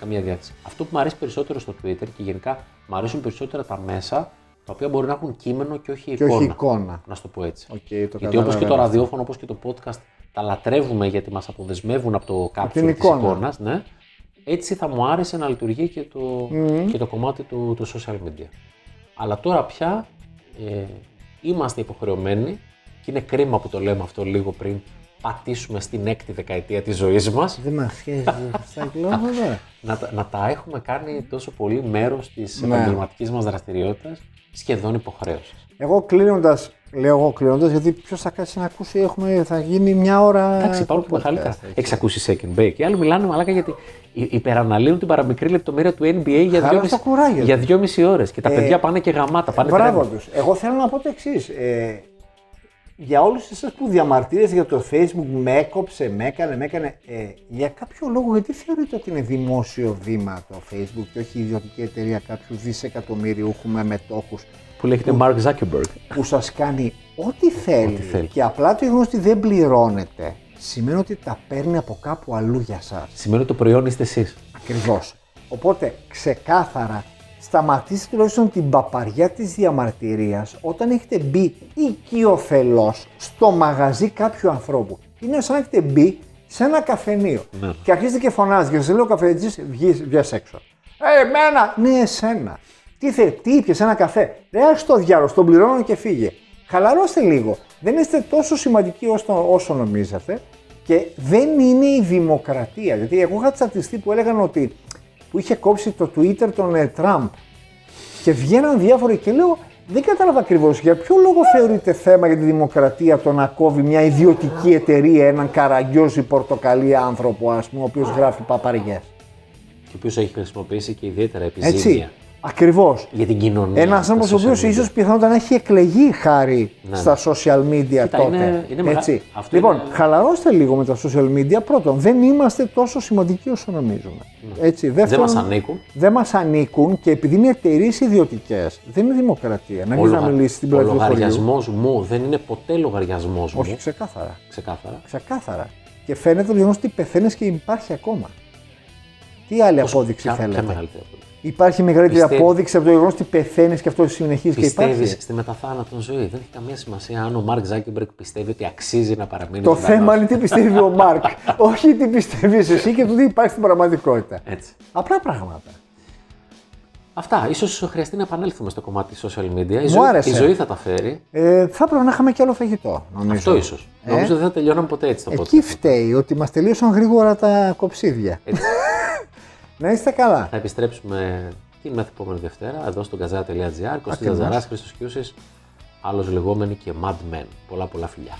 καμία διάθεση. Αυτό που μου αρέσει περισσότερο στο Twitter και γενικά μου αρέσουν περισσότερα τα μέσα τα οποία μπορεί να έχουν κείμενο και όχι Και εικόνα. όχι εικόνα. Να σου το πω έτσι. Οκ, το γιατί όπως και καταλαβαίνω το αυτό. ραδιόφωνο, όπως και το podcast, τα λατρεύουμε γιατί μας αποδεσμεύουν από το κάψουλ της εικόνα. εικόνας. Ναι. Έτσι θα μου άρεσε να λειτουργεί και το, και το κομμάτι του, του social media. Αλλά τώρα πια ε, είμαστε υποχρεωμένοι και είναι κρίμα που το λέμε αυτό λίγο πριν πατήσουμε στην έκτη δεκαετία της ζωής μας Δεν μας σχέζει αυτά κιλόμετρα. [LAUGHS] να, τα- να τα έχουμε κάνει τόσο πολύ μέρος της Ναι. επαγγελματικής μας δραστηριότητας σχεδόν υποχρέωσης. Εγώ κλείνοντας, λέω εγώ κλείνοντας, γιατί ποιος θα κάτσει να ακούσει, έχουμε, θα γίνει μια ώρα. Εντάξει, υπάρχουν και το μεγαλύτερα. podcast, έτσι. Έχεις ακούσει second bake. Οι άλλοι μιλάνε μαλάκα γιατί υ- υπεραναλύουν την παραμικρή λεπτομέρεια του NBA για Χάρα δυόμιση, στο κουράγιο για τους. δυόμιση ώρες. Και τα Ε, παιδιά πάνε και γαμάτα. Πάνε Μπράβο τρένο. τους. Εγώ θέλω να πω το εξής. Ε, για όλους εσάς που διαμαρτύρεστε για το Facebook, με έκοψε, με έκανε, με έκανε. Ε, για κάποιο λόγο, γιατί θεωρείτε ότι είναι δημόσιο βήμα το Facebook και όχι ιδιωτική εταιρεία κάποιου δισεκατομμυριούχου με μετόχους Που λέγεται Mark Zuckerberg. που σας κάνει ό,τι θέλει, θέλει. και απλά το γεγονός ότι δεν πληρώνετε σημαίνει ότι τα παίρνει από κάπου αλλού για σας. Σημαίνει ότι το προϊόν είστε εσείς. Ακριβώς. Οπότε ξεκάθαρα σταματήστε τουλάχιστον την παπαριά της διαμαρτυρίας όταν έχετε μπει οικειοθελώς στο μαγαζί κάποιου ανθρώπου. Είναι σαν να έχετε μπει σε ένα καφενείο Ναι. και αρχίζετε και φωνάζετε και σας λέει ο καφετζής βγεις, βγες έξω. Ε, εμένα! Ναι, εσένα. Τι θε, τι ήπιες, ένα καφέ. Ρε, ας το διάλογο, τον πληρώνω και φύγε. Χαλαρώστε λίγο. Δεν είστε τόσο σημαντικοί όσο, όσο νομίζετε και δεν είναι η δημοκρατία. Γιατί εγώ είχα τσατιστεί που έλεγαν ότι που είχε κόψει το Twitter τον ε, Τραμπ και βγαίναν διάφοροι και λέω δεν κατάλαβα ακριβώς για ποιο λόγο θεωρείται θέμα για τη δημοκρατία το να κόβει μια ιδιωτική εταιρεία έναν καραγκιόζη πορτοκαλί άνθρωπο, ας πούμε, ο οποίος γράφει παπαριές. Και ο οποίος έχει χρησιμοποιήσει και ιδιαίτερα Έτσι. Επιζήμια Ακριβώς. για την κοινωνία. Ένας στα άνθρωπος ο social οποίος media. ίσως πιθανότατα να έχει εκλεγεί χάρη Ναι, στα social media Κοίτα, τότε. είναι- είναι μεγα- Έτσι. αυτό λοιπόν, είναι- χαλαρώστε λίγο με τα social media. Πρώτον, δεν είμαστε τόσο σημαντικοί όσο νομίζουμε. Έτσι. Ναι. Δεν Δεύτερον, μας ανήκουν. δεν μας ανήκουν και επειδή είναι εταιρείες ιδιωτικές, δεν είναι δημοκρατία. Να Ο, μην να λογα- μιλήσει στην ο πλατεία του χωριού. λογαριασμός μου δεν είναι ποτέ λογαριασμός μου. Όχι, ξεκάθαρα. Ξεκάθαρα. Ξεκάθαρα. Και φαίνεται το γεγονός ότι πεθαίνεις και υπάρχει ακόμα. Τι άλλη απόδειξη Ποια- θέλετε; Ποια μεγαλύτερη απόδειξη. Υπάρχει μεγαλύτερη Πιστεύει- απόδειξη από το γεγονός ότι πεθαίνεις και αυτό συνεχίζεις και Πιστεύεις υπάρχεις. στη μεταθάνατον ζωή. Δεν έχει καμία σημασία αν ο Μάρκ Ζάκεμπεργκ πιστεύει ότι αξίζει να παραμείνει. Το ζωντανός. θέμα είναι τι πιστεύει ο Μάρκ. [LAUGHS] όχι τι πιστεύεις εσύ και το τι υπάρχει στην πραγματικότητα. Έτσι. Απλά πράγματα. Αυτά. ίσως χρειαστεί να επανέλθουμε στο κομμάτι social media. Η, ζωή, άρεσε. η ζωή θα τα φέρει. Ε, θα έπρεπε να είχαμε και άλλο φαγητό. Νομίζω. Αυτό ίσως. Ε; Νομίζω δεν θα τελειώναμε ποτέ έτσι το Εκεί podcast. φταίει ότι μας τελείωσαν γρήγορα τα κοψίδια. Έτσι. [LAUGHS] να είστε καλά. θα επιστρέψουμε την μεθεπόμενη Δευτέρα εδώ στο gazeta.gr. Κωστή Ακριβώς. Ζαράς, Χρήστος Κιούσης, άλλος λεγόμενοι και Mad Men. Πολλά πολλά φιλιά.